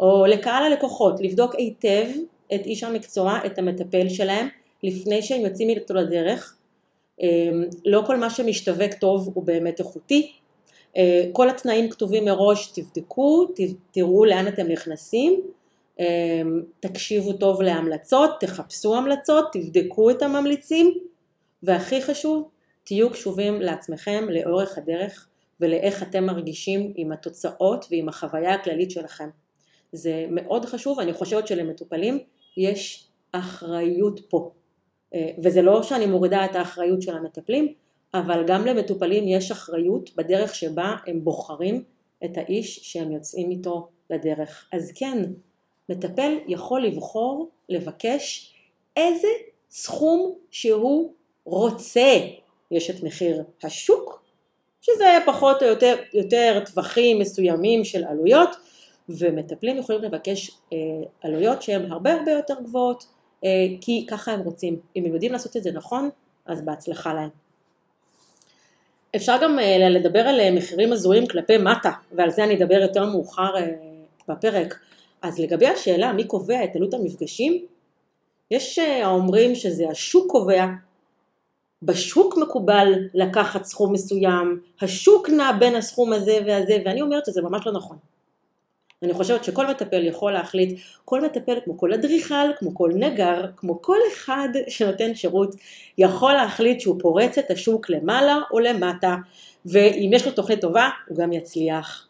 או לקהל הלקוחות לבדוק היטב את איש המקצוע, את המטפל שלהם, לפני שהם יוצאים איתו לדרך. אמ, לא כל מה שמשווק טוב הוא באמת איכותי. אה, כל התנאים כתובים מראש, תבדקו, תראו לאן אתם נכנסים, תקשיבו טוב להמלצות, תחפשו המלצות, תבדקו את הממליצים, והכי חשוב, תהיו קשובים לעצמכם לאורך הדרך ולאיך אתם מרגישים עם התוצאות ועם החוויה הכללית שלכם. זה מאוד חשוב, אני חושבת שלמטופלים יש אחריות פה. אה, וזה לא שאני מורידה את האחריות של המטפלים, אבל גם למטופלים יש אחריות בדרך שבה הם בוחרים את האיש שהם יוצאים איתו לדרך. אז כן, מטפל יכול לבחור, לבקש איזה סכום שהוא רוצה. יש את מחיר השוק, שזה פחות או יותר, יותר טווחים מסוימים של עלויות, ומטפלים יכולים לבקש אה, עלויות שהן הרבה הרבה יותר גבוהות, אה, כי ככה הם רוצים. אם הם יודעים לעשות את זה נכון, אז בהצלחה להם. אפשר גם אה, לדבר על אה, מחירים הזויים כלפי מטה, ועל זה אני אדבר יותר מאוחר אה, בפרק. אז לגבי השאלה מי קובע את עלות המפגשים, יש אה, האומרים שזה השוק קובע, בשוק מקובל לקחת סכום מסוים, השוק נע בין הסכום הזה והזה, ואני אומרת שזה ממש לא נכון. אני חושבת שכל מטפל יכול להחליט, כל מטפל כמו כל אדריכל, כמו כל נגר, כמו כל אחד שנותן שירות, יכול להחליט שהוא פורץ את השוק למעלה או למטה, ואם יש לו תוכנית טובה, הוא גם יצליח.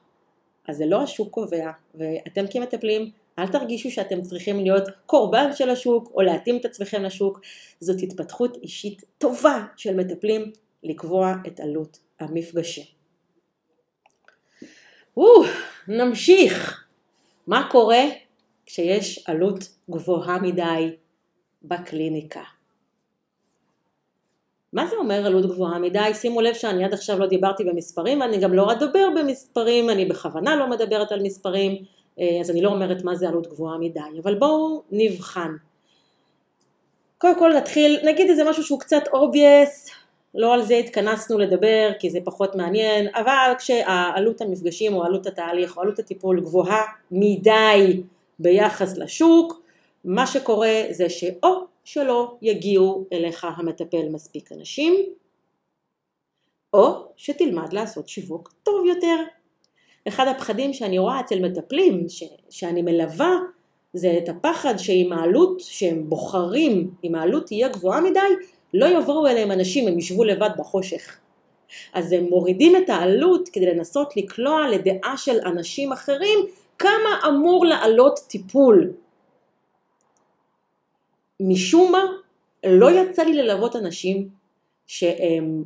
אז זה לא השוק קובע, ואתם כמטפלים, אל תרגישו שאתם צריכים להיות קורבן של השוק או להתאים את עצמכם לשוק, זאת התפתחות אישית טובה של מטפלים לקבוע את עלות המפגשים. נמשיך. מה קורה כשיש עלות גבוהה מדי בקליניקה? מה זה אומר עלות גבוהה מדי? שימו לב שאני עד עכשיו לא דיברתי במספרים, אני גם לא אדבר במספרים, אני בכוונה לא מדברת על מספרים, אה, אז אני לא אומרת מה זה עלות גבוהה מדי, אבל בואו נבחן. קודם כל נתחיל, נגיד איזה משהו שהוא קצת obvious, לא על זה התכנסנו לדבר כי זה פחות מעניין, אבל כשהעלות המפגשים או עלות התהליך או עלות הטיפול גבוהה מדי ביחס לשוק, מה שקורה זה שאו שלא יגיעו אליך המטפל מספיק אנשים, או שתלמד לעשות שיווק טוב יותר. אחד הפחדים שאני רואה אצל מטפלים ש, שאני מלווה זה את הפחד שעם העלות שהם בוחרים, אם העלות תהיה גבוהה מדי, לא יבואו אליהם אנשים, הם ישבו לבד בחושך. אז הם מורידים את העלות כדי לנסות לקלוע לדעה של אנשים אחרים כמה אמור לעלות טיפול. משום מה לא יצא לי ללוות אנשים שהם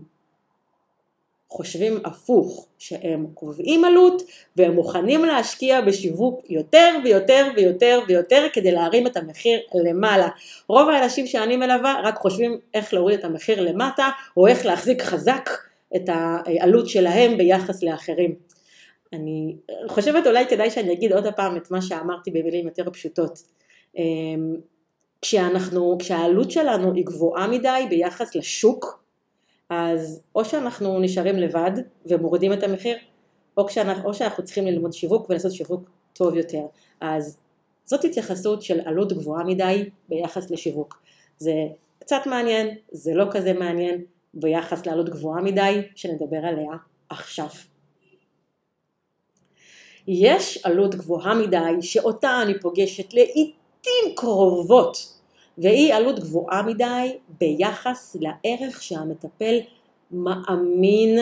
חושבים הפוך, שהם קובעים עלות והם מוכנים להשקיע בשיווק יותר ויותר ויותר ויותר כדי להרים את המחיר למעלה. רוב האנשים שאני מלווה רק חושבים איך להוריד את המחיר למטה או איך להחזיק חזק את העלות שלהם ביחס לאחרים. אני חושבת אולי כדאי שאני אגיד עוד הפעם את מה שאמרתי במילים יותר פשוטות. כשאנחנו, כשהעלות שלנו היא גבוהה מדי ביחס לשוק, אז או שאנחנו נשארים לבד ומורידים את המחיר, או, כשאנחנו, או שאנחנו צריכים ללמוד שיווק ולעשות שיווק טוב יותר. אז זאת התייחסות של עלות גבוהה מדי ביחס לשיווק. זה קצת מעניין, זה לא כזה מעניין ביחס לעלות גבוהה מדי, שנדבר עליה עכשיו. יש עלות גבוהה מדי שאותה אני פוגשת לעיתים קרובות והיא עלות גבוהה מדי ביחס לערך שהמטפל מאמין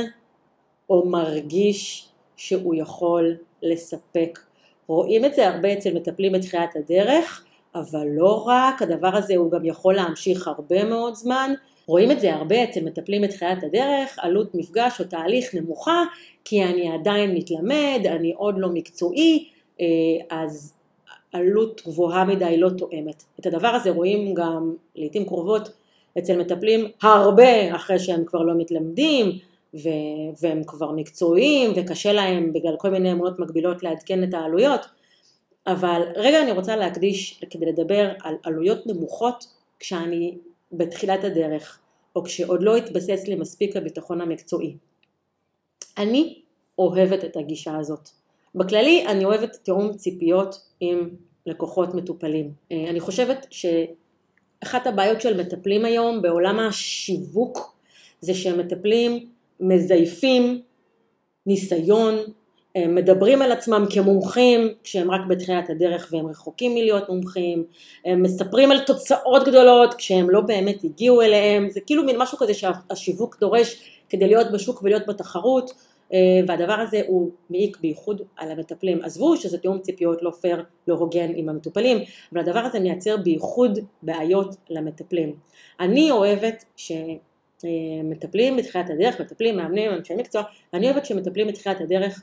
או מרגיש שהוא יכול לספק. רואים את זה הרבה אצל מטפלים בתחילת הדרך, אבל לא רק, הדבר הזה הוא גם יכול להמשיך הרבה מאוד זמן. רואים את זה הרבה אצל מטפלים בתחילת הדרך, עלות מפגש או תהליך נמוכה, כי אני עדיין מתלמד, אני עוד לא מקצועי, אה, אז עלות גבוהה מדי לא תואמת. את הדבר הזה רואים גם לעיתים קרובות אצל מטפלים הרבה אחרי שהם כבר לא מתלמדים ו- והם כבר מקצועיים וקשה להם בגלל כל מיני אמונות מגבילות לעדכן את העלויות אבל רגע אני רוצה להקדיש כדי לדבר על עלויות נמוכות כשאני בתחילת הדרך או כשעוד לא התבסס לי מספיק הביטחון המקצועי. אני אוהבת את הגישה הזאת. בכללי אני אוהבת תיאום ציפיות עם לקוחות מטופלים. אה, אני חושבת שאחת הבעיות של מטפלים היום בעולם השיווק זה שמטפלים מזייפים ניסיון, הם מדברים על עצמם כמומחים כשהם רק בתחילת הדרך והם רחוקים מלהיות מומחים, הם מספרים על תוצאות גדולות כשהם לא באמת הגיעו אליהם, זה כאילו מין משהו כזה שהשיווק דורש כדי להיות בשוק ולהיות בתחרות אה, והדבר הזה הוא מעיק בייחוד על המטפלים. עזבו שזה תיאום ציפיות לא פייר, לא הוגן עם המטופלים, אבל הדבר הזה מייצר בייחוד בעיות למטפלים. אני אוהבת שמטפלים בתחילת הדרך, מטפלים, מאמנים, אנשי מקצוע, אני אוהבת שמטפלים בתחילת הדרך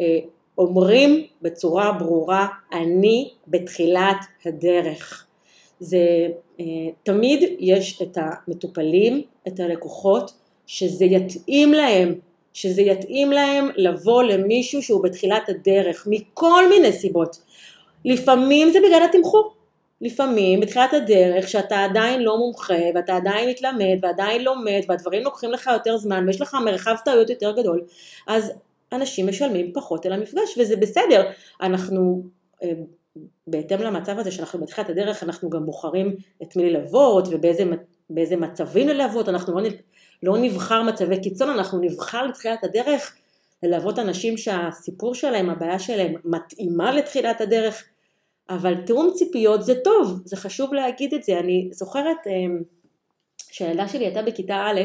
אה, אומרים בצורה ברורה, אני בתחילת הדרך. זה אה, תמיד יש את המטופלים, את הלקוחות, שזה יתאים להם, שזה יתאים להם לבוא למישהו שהוא בתחילת הדרך, מכל מיני סיבות. לפעמים זה בגלל התמחור, לפעמים בתחילת הדרך שאתה עדיין לא מומחה ואתה עדיין מתלמד ועדיין לומד והדברים לוקחים לך יותר זמן ויש לך מרחב טעויות יותר גדול אז אנשים משלמים פחות על המפגש וזה בסדר, אנחנו אה, בהתאם למצב הזה שאנחנו בתחילת הדרך אנחנו גם בוחרים את מי ללוות ובאיזה מצבים ללוות, אנחנו לא, לא נבחר מצבי קיצון, אנחנו נבחר לתחילת הדרך ללוות אנשים שהסיפור שלהם, הבעיה שלהם מתאימה לתחילת הדרך, אבל תיאום ציפיות זה טוב, זה חשוב להגיד את זה, אני זוכרת אה, שהילדה שלי הייתה בכיתה א'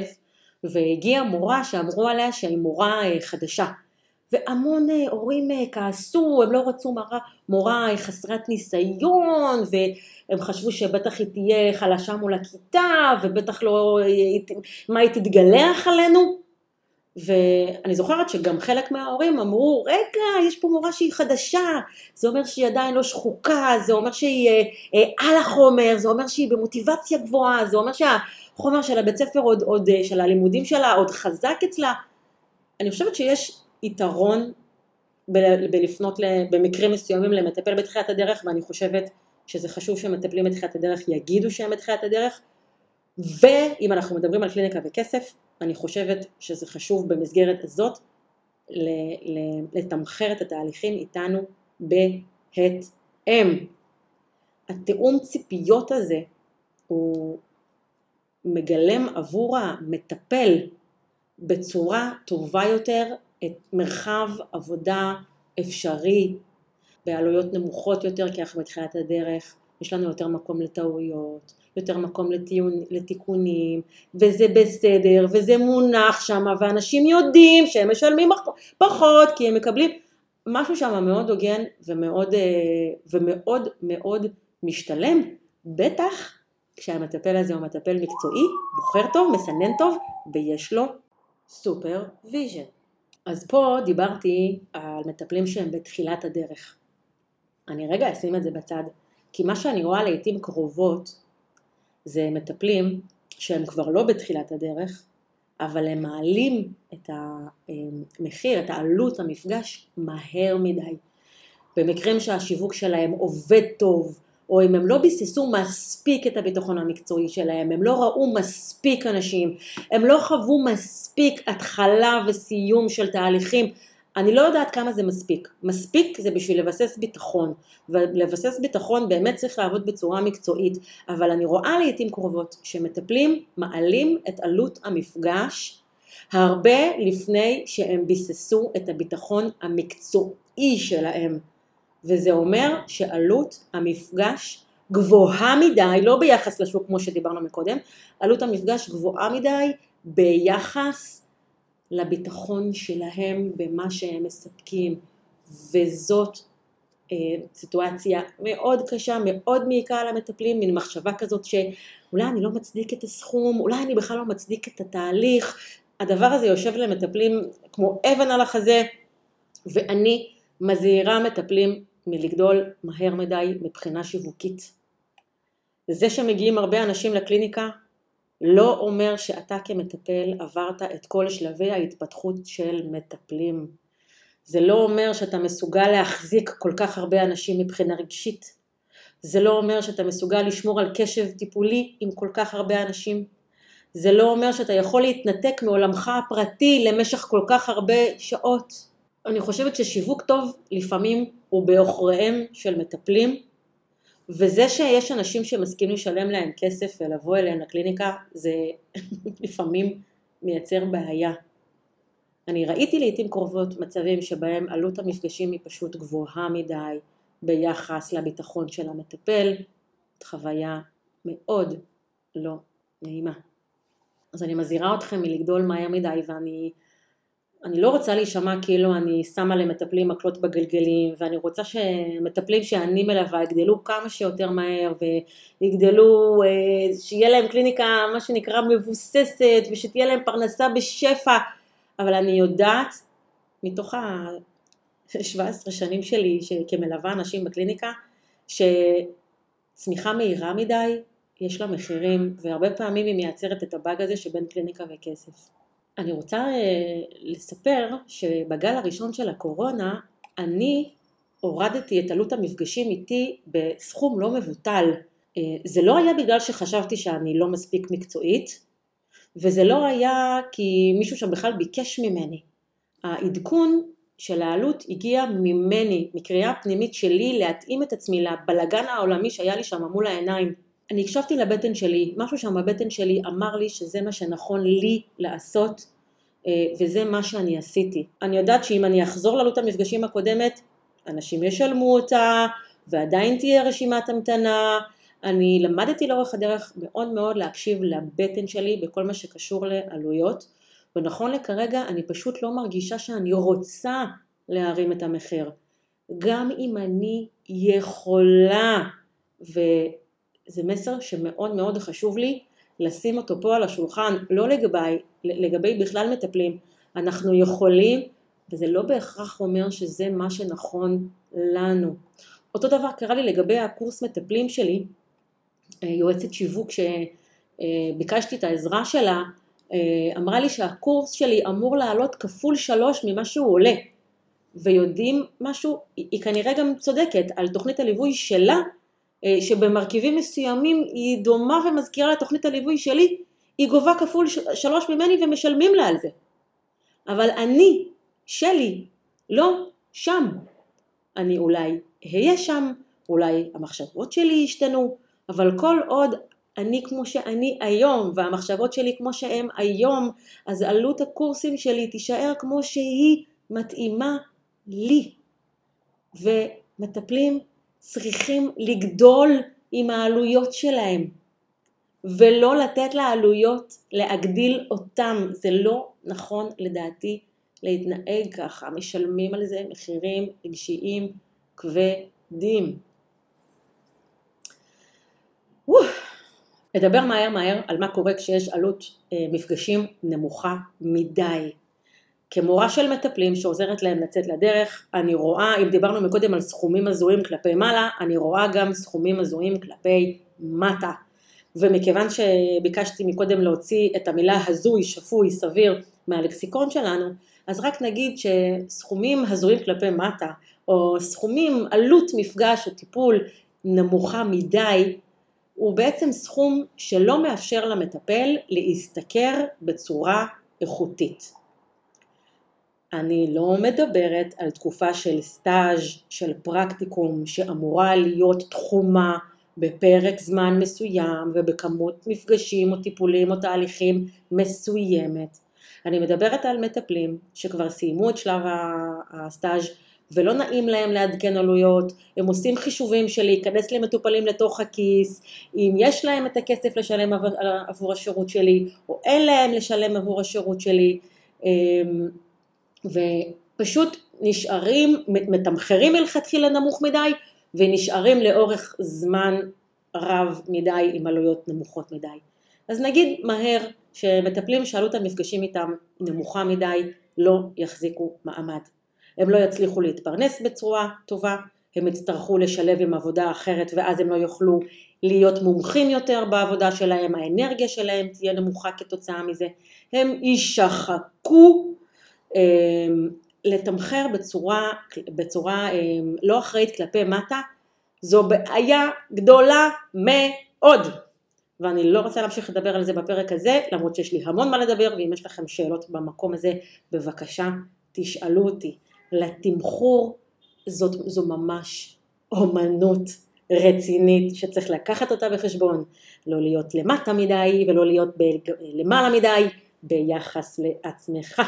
והגיעה מורה שאמרו עליה שהיא מורה אה, חדשה. והמון אה, הורים אה, כעסו, הם לא רצו מורה, מורה חסרת ניסיון, והם חשבו שבטח היא תהיה חלשה מול הכיתה, ובטח לא, מה היא תתגלח עלינו. ואני זוכרת שגם חלק מההורים אמרו, רגע, יש פה מורה שהיא חדשה, זה אומר שהיא עדיין לא שחוקה, זה אומר שהיא אה, על החומר, זה אומר שהיא במוטיבציה גבוהה, זה אומר שהחומר של הבית ספר עוד, עוד, של הלימודים שלה עוד חזק אצלה. אני חושבת שיש יתרון בלפנות במקרים מסוימים למטפל בתחילת הדרך ואני חושבת שזה חשוב שמטפלים בתחילת הדרך יגידו שהם בתחילת הדרך ואם אנחנו מדברים על קליניקה וכסף אני חושבת שזה חשוב במסגרת הזאת לתמחר את התהליכים איתנו בהתאם. התיאום ציפיות הזה הוא מגלם עבור המטפל בצורה טובה יותר את מרחב עבודה אפשרי בעלויות נמוכות יותר כי אנחנו בתחילת הדרך, יש לנו יותר מקום לטעויות, יותר מקום לטיון, לתיקונים, וזה בסדר, וזה מונח שם, ואנשים יודעים שהם משלמים פחות כי הם מקבלים משהו שם מאוד הוגן ומאוד, אה, ומאוד מאוד משתלם, בטח כשהמטפל הזה הוא מטפל מקצועי, בוחר טוב, מסנן טוב, ויש לו supervision. אז פה דיברתי על מטפלים שהם בתחילת הדרך. אני רגע אשים את זה בצד, כי מה שאני רואה לעיתים קרובות זה מטפלים שהם כבר לא בתחילת הדרך, אבל הם מעלים את המחיר, את העלות המפגש מהר מדי. במקרים שהשיווק שלהם עובד טוב, או אם הם לא ביססו מספיק את הביטחון המקצועי שלהם, הם לא ראו מספיק אנשים, הם לא חוו מספיק התחלה וסיום של תהליכים, אני לא יודעת כמה זה מספיק. מספיק זה בשביל לבסס ביטחון, ולבסס ביטחון באמת צריך לעבוד בצורה מקצועית, אבל אני רואה לעיתים קרובות שמטפלים מעלים את עלות המפגש הרבה לפני שהם ביססו את הביטחון המקצועי שלהם. וזה אומר שעלות המפגש גבוהה מדי, לא ביחס לשוק כמו שדיברנו מקודם, עלות המפגש גבוהה מדי ביחס לביטחון שלהם במה שהם מספקים, וזאת אה, סיטואציה מאוד קשה, מאוד מעיקה על המטפלים, מין מחשבה כזאת שאולי אני לא מצדיק את הסכום, אולי אני בכלל לא מצדיק את התהליך, הדבר הזה יושב למטפלים כמו אבן על החזה, ואני מזהירה מטפלים מלגדול מהר מדי מבחינה שיווקית. זה שמגיעים הרבה אנשים לקליניקה לא אומר שאתה כמטפל עברת את כל שלבי ההתפתחות של מטפלים. זה לא אומר שאתה מסוגל להחזיק כל כך הרבה אנשים מבחינה רגשית. זה לא אומר שאתה מסוגל לשמור על קשב טיפולי עם כל כך הרבה אנשים. זה לא אומר שאתה יכול להתנתק מעולמך הפרטי למשך כל כך הרבה שעות. אני חושבת ששיווק טוב לפעמים הוא בעוכריהם של מטפלים וזה שיש אנשים שמסכימים לשלם להם כסף ולבוא אליהם לקליניקה, זה לפעמים מייצר בעיה. אני ראיתי לעיתים קרובות מצבים שבהם עלות המפגשים היא פשוט גבוהה מדי ביחס לביטחון של המטפל, חוויה מאוד לא נעימה. אז אני מזהירה אתכם מלגדול מהר מדי ואני אני לא רוצה להישמע כאילו אני שמה למטפלים מקלות בגלגלים ואני רוצה שמטפלים שאני מלווה יגדלו כמה שיותר מהר ויגדלו, אה, שיהיה להם קליניקה מה שנקרא מבוססת ושתהיה להם פרנסה בשפע אבל אני יודעת מתוך ה-17 שנים שלי כמלווה אנשים בקליניקה שצמיחה מהירה מדי יש לה מחירים והרבה פעמים היא מייצרת את הבאג הזה שבין קליניקה וכסף. אני רוצה אה, לספר שבגל הראשון של הקורונה אני הורדתי את עלות המפגשים איתי בסכום לא מבוטל. אה, זה לא היה בגלל שחשבתי שאני לא מספיק מקצועית וזה לא היה כי מישהו שם בכלל ביקש ממני. העדכון של העלות הגיע ממני, מקריאה פנימית שלי להתאים את עצמי לבלגן העולמי שהיה לי שם מול העיניים. אני הקשבתי לבטן שלי, משהו שם בבטן שלי אמר לי שזה מה שנכון לי לעשות אה, וזה מה שאני עשיתי. אני יודעת שאם אני אחזור לעלות המפגשים הקודמת, אנשים ישלמו אותה ועדיין תהיה רשימת המתנה. אני למדתי לאורך הדרך מאוד מאוד להקשיב לבטן שלי בכל מה שקשור לעלויות ונכון לכרגע אני פשוט לא מרגישה שאני רוצה להרים את המחיר. גם אם אני יכולה ו... זה מסר שמאוד מאוד חשוב לי לשים אותו פה על השולחן, לא לגבי, לגבי בכלל מטפלים, אנחנו יכולים, וזה לא בהכרח אומר שזה מה שנכון לנו. אותו דבר קרה לי לגבי הקורס מטפלים שלי, אה, יועצת שיווק שביקשתי את העזרה שלה, אה, אמרה לי שהקורס שלי אמור לעלות כפול שלוש ממה שהוא עולה. ויודעים משהו, היא כנראה גם צודקת, על תוכנית הליווי שלה אה, שבמרכיבים מסוימים היא דומה ומזכירה לתוכנית הליווי שלי, היא גובה כפול שלוש ממני ומשלמים לה על זה. אבל אני, שלי, לא שם. אני אולי אהיה שם, אולי המחשבות שלי ישתנו, אבל כל עוד אני כמו שאני היום והמחשבות שלי כמו שהן היום, אז עלות הקורסים שלי תישאר כמו שהיא מתאימה לי. ומטפלים צריכים לגדול עם העלויות שלהם ולא לתת לעלויות להגדיל אותם, זה לא נכון לדעתי להתנהג ככה, משלמים על זה מחירים רגשיים כבדים. נדבר מהר מהר על מה קורה כשיש עלות אה, מפגשים נמוכה מדי. כמורה של מטפלים שעוזרת להם לצאת לדרך, אני רואה, אם דיברנו מקודם על סכומים הזויים כלפי מעלה, אני רואה גם סכומים הזויים כלפי מטה. ומכיוון שביקשתי מקודם להוציא את המילה הזוי, שפוי, סביר מהלקסיקון שלנו, אז רק נגיד שסכומים הזויים כלפי מטה, או סכומים, עלות מפגש או טיפול נמוכה מדי, הוא בעצם סכום שלא מאפשר למטפל להשתכר בצורה איכותית. אני לא מדברת על תקופה של סטאז', של פרקטיקום, שאמורה להיות תחומה בפרק זמן מסוים ובכמות מפגשים או טיפולים או תהליכים מסוימת. אני מדברת על מטפלים שכבר סיימו את שלב הסטאז' ולא נעים להם לעדכן עלויות, הם עושים חישובים של להיכנס למטופלים לתוך הכיס, אם יש להם את הכסף לשלם עבור השירות שלי או אין להם לשלם עבור השירות שלי. ופשוט נשארים, מתמחרים מלכתחילה נמוך מדי ונשארים לאורך זמן רב מדי עם עלויות נמוכות מדי. אז נגיד מהר שמטפלים שעלות המפגשים איתם נמוכה מדי לא יחזיקו מעמד. הם לא יצליחו להתפרנס בצורה טובה, הם יצטרכו לשלב עם עבודה אחרת ואז הם לא יוכלו להיות מומחים יותר בעבודה שלהם, האנרגיה שלהם תהיה נמוכה כתוצאה מזה, הם יישחקו לתמחר בצורה, בצורה אמ, לא אחראית כלפי מטה זו בעיה גדולה מאוד. ואני לא רוצה להמשיך לדבר על זה בפרק הזה למרות שיש לי המון מה לדבר ואם יש לכם שאלות במקום הזה בבקשה תשאלו אותי. לתמחור זאת, זו ממש אומנות רצינית שצריך לקחת אותה בחשבון, לא להיות למטה מדי ולא להיות ב- למעלה מדי ביחס לעצמך.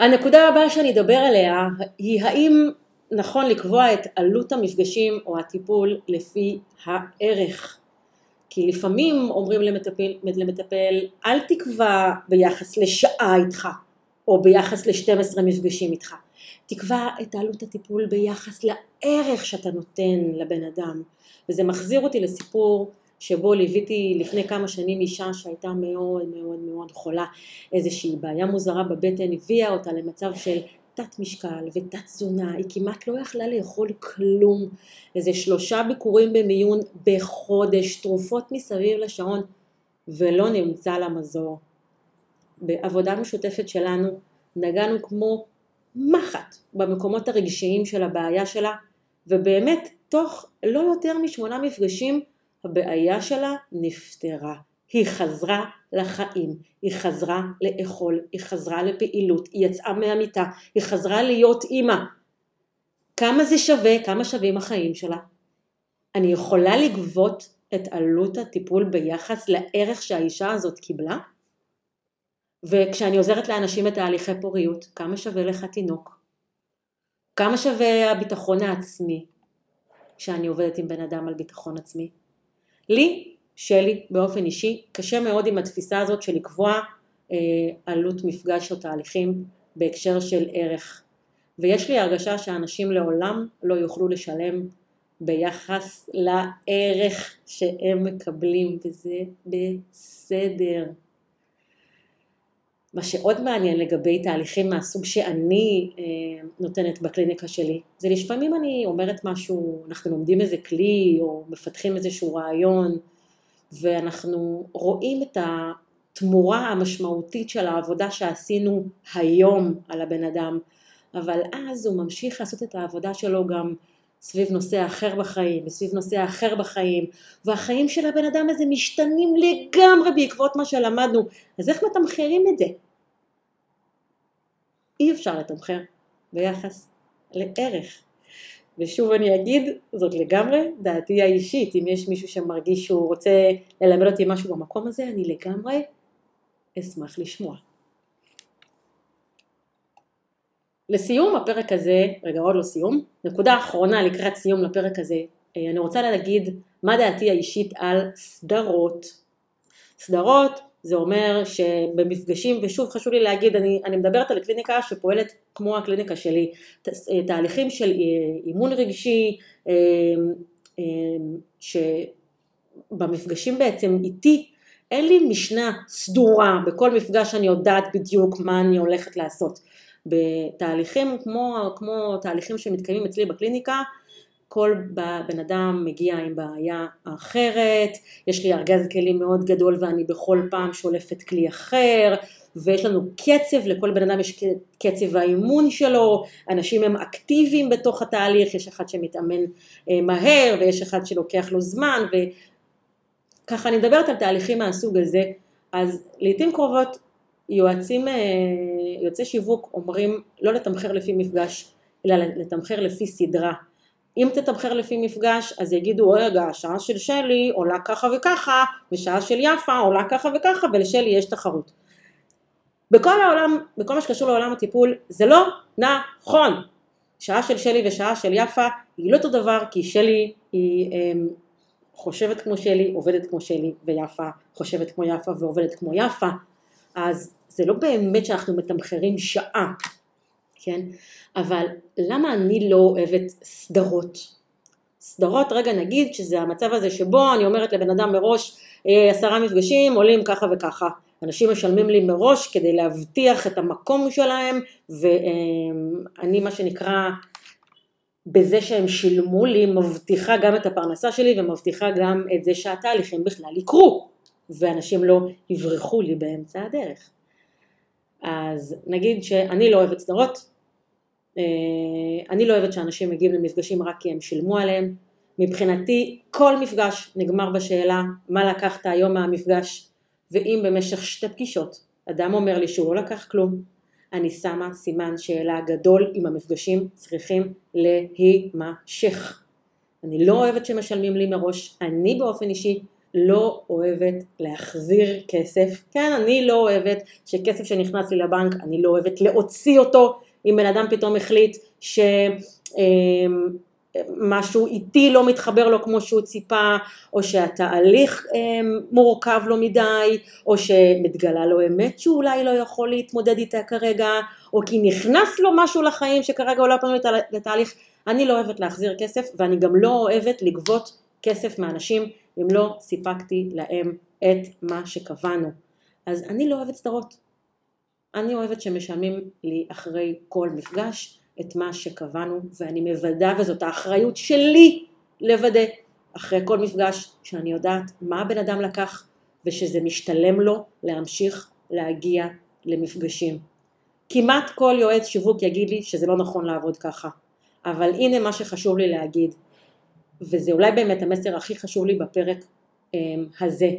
הנקודה הבאה שאני אדבר עליה היא האם נכון לקבוע את עלות המפגשים או הטיפול לפי הערך. כי לפעמים אומרים למטפל, למטפל אל תקבע ביחס לשעה איתך או ביחס ל-12 מפגשים איתך, תקבע את עלות הטיפול ביחס לערך שאתה נותן לבן אדם וזה מחזיר אותי לסיפור שבו ליוויתי לפני כמה שנים אישה שהייתה מאוד מאוד מאוד חולה, איזושהי בעיה מוזרה בבטן הביאה אותה למצב של תת משקל ותת תזונה, היא כמעט לא יכלה לאכול כלום, איזה שלושה ביקורים במיון בחודש, תרופות מסביב לשעון ולא נמצא לה מזור. בעבודה משותפת שלנו נגענו כמו מחט במקומות הרגשיים של הבעיה שלה ובאמת תוך לא יותר משמונה מפגשים הבעיה שלה נפתרה. היא חזרה לחיים, היא חזרה לאכול, היא חזרה לפעילות, היא יצאה מהמיטה, היא חזרה להיות אימא. כמה זה שווה, כמה שווים החיים שלה? אני יכולה לגבות את עלות הטיפול ביחס לערך שהאישה הזאת קיבלה? וכשאני עוזרת לאנשים בתהליכי פוריות, כמה שווה לך תינוק? כמה שווה הביטחון העצמי כשאני עובדת עם בן אדם על ביטחון עצמי? לי, שלי, באופן אישי, קשה מאוד עם התפיסה הזאת של לקבוע אה, עלות מפגש או תהליכים בהקשר של ערך. ויש לי הרגשה שאנשים לעולם לא יוכלו לשלם ביחס לערך שהם מקבלים, וזה בסדר. מה שעוד מעניין לגבי תהליכים מהסוג שאני אה, נותנת בקליניקה שלי, זה לפעמים אני אומרת משהו, אנחנו לומדים איזה כלי או מפתחים איזשהו רעיון ואנחנו רואים את התמורה המשמעותית של העבודה שעשינו היום על הבן אדם, אבל אז הוא ממשיך לעשות את העבודה שלו גם סביב נושא אחר בחיים וסביב נושא אחר בחיים והחיים של הבן אדם הזה משתנים לגמרי בעקבות מה שלמדנו. אז איך מתמחרים את זה? אי אפשר לתמחר ביחס לערך. ושוב אני אגיד זאת לגמרי דעתי האישית. אם יש מישהו שמרגיש שהוא רוצה ללמד אותי משהו במקום הזה אני לגמרי אשמח לשמוע לסיום הפרק הזה, רגע עוד לא סיום, נקודה אחרונה לקראת סיום לפרק הזה, אה, אני רוצה להגיד מה דעתי האישית על סדרות. סדרות זה אומר שבמפגשים, ושוב חשוב לי להגיד, אני, אני מדברת על קליניקה שפועלת כמו הקליניקה שלי, אה, תהליכים של אה, אימון רגשי, שבמפגשים בעצם איתי אין לי משנה סדורה, בכל מפגש אני יודעת בדיוק מה אני הולכת לעשות. בתהליכים כמו, כמו תהליכים שמתקיימים אצלי בקליניקה, כל בן אדם מגיע עם בעיה אחרת, יש לי ארגז כלים מאוד גדול ואני בכל פעם שולפת כלי אחר, ויש לנו קצב, לכל בן אדם יש קצב האימון שלו, אנשים הם אקטיביים בתוך התהליך, יש אחד שמתאמן אה, מהר ויש אחד שלוקח לו זמן, וככה אני מדברת על תהליכים מהסוג הזה, אז לעיתים קרובות יועצים, אה, יועצי שיווק אומרים לא לתמחר לפי מפגש, אלא לתמחר לפי סדרה. אם תתמחר לפי מפגש, אז יגידו, רגע, השעה של שלי עולה ככה וככה, ושעה של יפה עולה ככה וככה, ולשלי יש תחרות. בכל העולם, בכל מה שקשור לעולם הטיפול, זה לא נכון. שעה של שלי ושעה של יפה היא לא אותו דבר, כי שלי היא אה, חושבת כמו שלי, עובדת כמו שלי, ויפה חושבת כמו יפה ועובדת כמו יפה. אז זה לא באמת שאנחנו מתמחרים שעה, כן? אבל למה אני לא אוהבת סדרות? סדרות, רגע נגיד שזה המצב הזה שבו אני אומרת לבן אדם מראש אה, עשרה מפגשים עולים ככה וככה. אנשים משלמים לי מראש כדי להבטיח את המקום שלהם ואני מה שנקרא בזה שהם שילמו לי מבטיחה גם את הפרנסה שלי ומבטיחה גם את זה שהתהליכים בכלל יקרו ואנשים לא יברחו לי באמצע הדרך. אז נגיד שאני לא אוהבת סדרות, אה, אני לא אוהבת שאנשים מגיעים למפגשים רק כי הם שילמו עליהם, מבחינתי כל מפגש נגמר בשאלה מה לקחת היום מהמפגש ואם במשך שתי פגישות אדם אומר לי שהוא לא לקח כלום אני שמה סימן שאלה גדול אם המפגשים צריכים להימשך. אני לא אוהבת שמשלמים לי מראש, אני באופן אישי לא אוהבת להחזיר כסף, כן אני לא אוהבת שכסף שנכנס לי לבנק אני לא אוהבת להוציא אותו אם בן אדם פתאום החליט ש... אמ, משהו איטי לא מתחבר לו כמו שהוא ציפה, או שהתהליך אמ, מורכב לו מדי, או שמתגלה לו אמת שאולי לא יכול להתמודד איתה כרגע, או כי נכנס לו משהו לחיים שכרגע הוא לא פנוי לתהליך. אני לא אוהבת להחזיר כסף, ואני גם לא אוהבת לגבות כסף מאנשים אם לא סיפקתי להם את מה שקבענו. אז אני לא אוהבת סדרות. אני אוהבת שמשלמים לי אחרי כל מפגש, את מה שקבענו ואני מוודא וזאת האחריות שלי לוודא אחרי כל מפגש שאני יודעת מה הבן אדם לקח ושזה משתלם לו להמשיך להגיע למפגשים. כמעט כל יועץ שיווק יגיד לי שזה לא נכון לעבוד ככה אבל הנה מה שחשוב לי להגיד וזה אולי באמת המסר הכי חשוב לי בפרק um, הזה.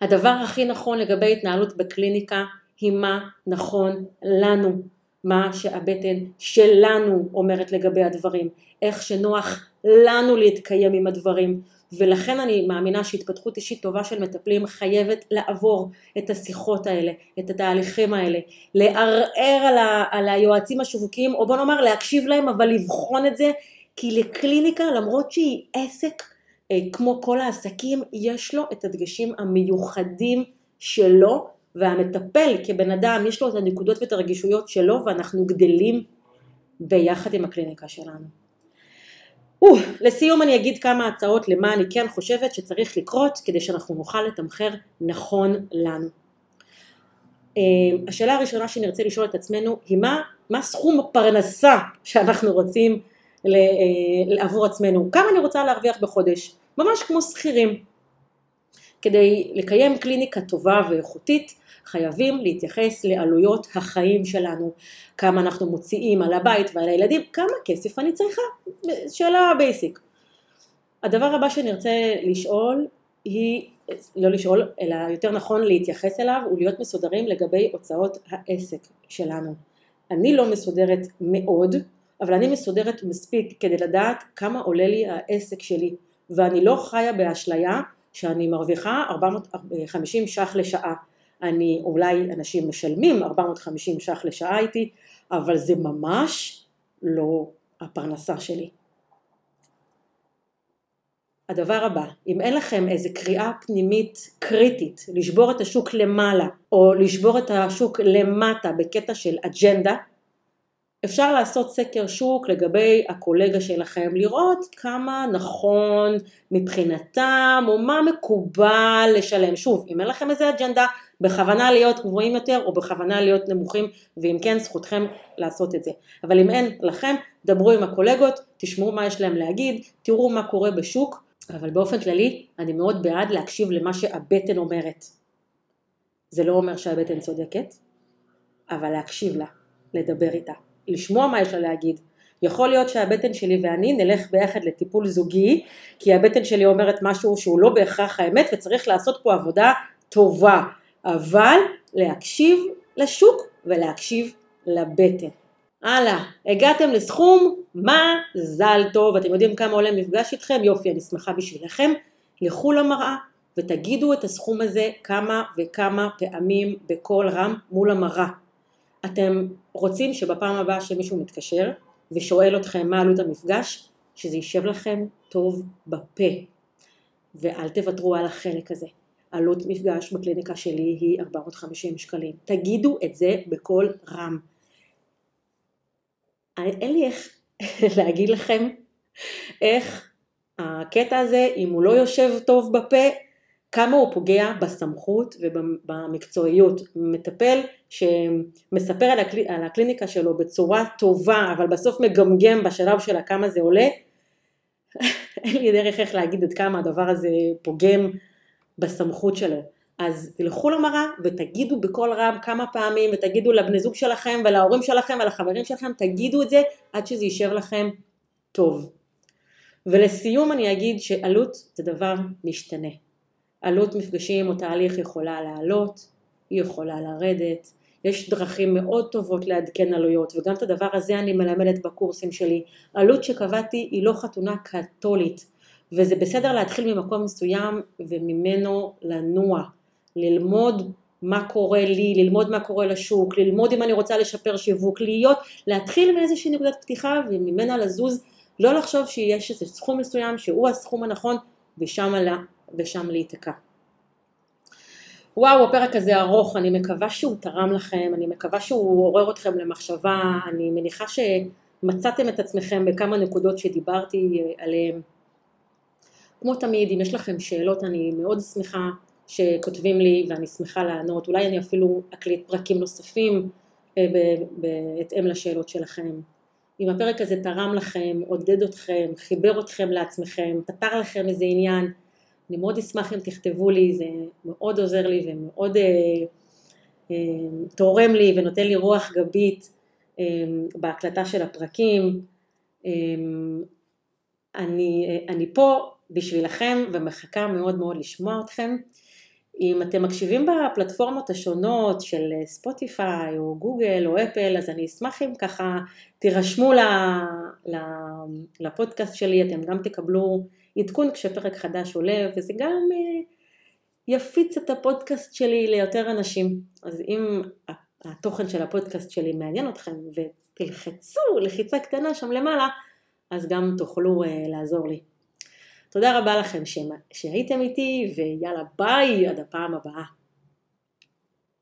הדבר הכי נכון לגבי התנהלות בקליניקה היא מה נכון לנו מה שהבטן שלנו אומרת לגבי הדברים, איך שנוח לנו להתקיים עם הדברים, ולכן אני מאמינה שהתפתחות אישית טובה של מטפלים חייבת לעבור את השיחות האלה, את התהליכים האלה, לערער על, ה, על היועצים השיווקיים, או בוא נאמר להקשיב להם אבל לבחון את זה, כי לקליניקה למרות שהיא עסק אה, כמו כל העסקים, יש לו את הדגשים המיוחדים שלו והמטפל כבן אדם יש לו את הנקודות ואת הרגישויות שלו ואנחנו גדלים ביחד עם הקליניקה שלנו. או, לסיום אני אגיד כמה הצעות למה אני כן חושבת שצריך לקרות כדי שאנחנו נוכל לתמחר נכון לנו. אה, השאלה הראשונה שנרצה לשאול את עצמנו היא מה, מה סכום הפרנסה שאנחנו רוצים עבור עצמנו, כמה אני רוצה להרוויח בחודש, ממש כמו שכירים. כדי לקיים קליניקה טובה ואיכותית חייבים להתייחס לעלויות החיים שלנו, כמה אנחנו מוציאים על הבית ועל הילדים, כמה כסף אני צריכה, שאלה בייסיק. הדבר הבא שנרצה לשאול היא, לא לשאול, אלא יותר נכון להתייחס אליו ולהיות מסודרים לגבי הוצאות העסק שלנו. אני לא מסודרת מאוד, אבל אני מסודרת מספיק כדי לדעת כמה עולה לי העסק שלי, ואני לא חיה באשליה שאני מרוויחה 450 ש"ח לשעה. אני, אולי אנשים משלמים 450 ש"ח לשעה איתי, אבל זה ממש לא הפרנסה שלי. הדבר הבא, אם אין לכם איזה קריאה פנימית קריטית לשבור את השוק למעלה או לשבור את השוק למטה בקטע של אג'נדה, אפשר לעשות סקר שוק לגבי הקולגה שלכם, לראות כמה נכון מבחינתם או מה מקובל לשלם. שוב, אם אין לכם איזה אג'נדה, בכוונה להיות גבוהים יותר או בכוונה להיות נמוכים, ואם כן זכותכם לעשות את זה. אבל אם אין לכם, דברו עם הקולגות, תשמעו מה יש להם להגיד, תראו מה קורה בשוק, אבל באופן כללי אני מאוד בעד להקשיב למה שהבטן אומרת. זה לא אומר שהבטן צודקת, אבל להקשיב לה, לדבר איתה. לשמוע מה יש לה להגיד. יכול להיות שהבטן שלי ואני נלך ביחד לטיפול זוגי, כי הבטן שלי אומרת משהו שהוא לא בהכרח האמת וצריך לעשות פה עבודה טובה, אבל להקשיב לשוק ולהקשיב לבטן. הלאה, הגעתם לסכום, מזל טוב, אתם יודעים כמה עולה מפגש איתכם? יופי, אני שמחה בשבילכם. לכו למראה ותגידו את הסכום הזה כמה וכמה פעמים בקול רם מול המראה. אתם רוצים שבפעם הבאה שמישהו מתקשר ושואל אתכם מה עלות המפגש, שזה יישב לכם טוב בפה. ואל תוותרו על החלק הזה. עלות מפגש בקליניקה שלי היא 450 שקלים. תגידו את זה בקול רם. אין לי איך להגיד לכם איך הקטע הזה, אם הוא לא יושב טוב בפה, כמה הוא פוגע בסמכות ובמקצועיות. מטפל שמספר על, הקל... על הקליניקה שלו בצורה טובה, אבל בסוף מגמגם בשלב של כמה זה עולה, אין לי דרך איך להגיד עד כמה הדבר הזה פוגם בסמכות שלו. אז תלכו למראה ותגידו בקול רם כמה פעמים ותגידו לבני זוג שלכם ולהורים שלכם ולחברים שלכם, תגידו את זה עד שזה יישב לכם טוב. ולסיום אני אגיד שעלות זה דבר משתנה. עלות מפגשים או תהליך יכולה לעלות, היא יכולה לרדת, יש דרכים מאוד טובות לעדכן עלויות, וגם את הדבר הזה אני מלמדת בקורסים שלי. עלות שקבעתי היא לא חתונה קתולית, וזה בסדר להתחיל ממקום מסוים וממנו לנוע, ללמוד מה קורה לי, ללמוד מה קורה לשוק, ללמוד אם אני רוצה לשפר שיווק, להיות, להתחיל מאיזושהי נקודת פתיחה וממנה לזוז, לא לחשוב שיש איזה סכום מסוים שהוא הסכום הנכון ושם, לה, ושם להיתקע. וואו, הפרק הזה ארוך, אני מקווה שהוא תרם לכם, אני מקווה שהוא עורר אתכם למחשבה, אני מניחה שמצאתם את עצמכם בכמה נקודות שדיברתי עליהן. כמו תמיד, אם יש לכם שאלות, אני מאוד שמחה שכותבים לי ואני שמחה לענות, אולי אני אפילו אקליט פרקים נוספים אה, בהתאם לשאלות שלכם. אם הפרק הזה תרם לכם, עודד אתכם, חיבר אתכם לעצמכם, פתר לכם איזה עניין, אני מאוד אשמח אם תכתבו לי, זה מאוד עוזר לי ומאוד אה, אה, תורם לי ונותן לי רוח גבית אה, בהקלטה של הפרקים. אה, אני, אה, אני פה בשבילכם ומחכה מאוד מאוד לשמוע אתכם. אם אתם מקשיבים בפלטפורמות השונות של ספוטיפיי או גוגל או אפל, אז אני אשמח אם ככה תירשמו לפודקאסט שלי, אתם גם תקבלו עדכון כשפרק חדש עולה, וזה גם אה, יפיץ את הפודקאסט שלי ליותר אנשים. אז אם התוכן של הפודקאסט שלי מעניין אתכם ותלחצו לחיצה קטנה שם למעלה, אז גם תוכלו אה, לעזור לי. תודה רבה לכם שהייתם איתי, ויאללה ביי, עד הפעם הבאה.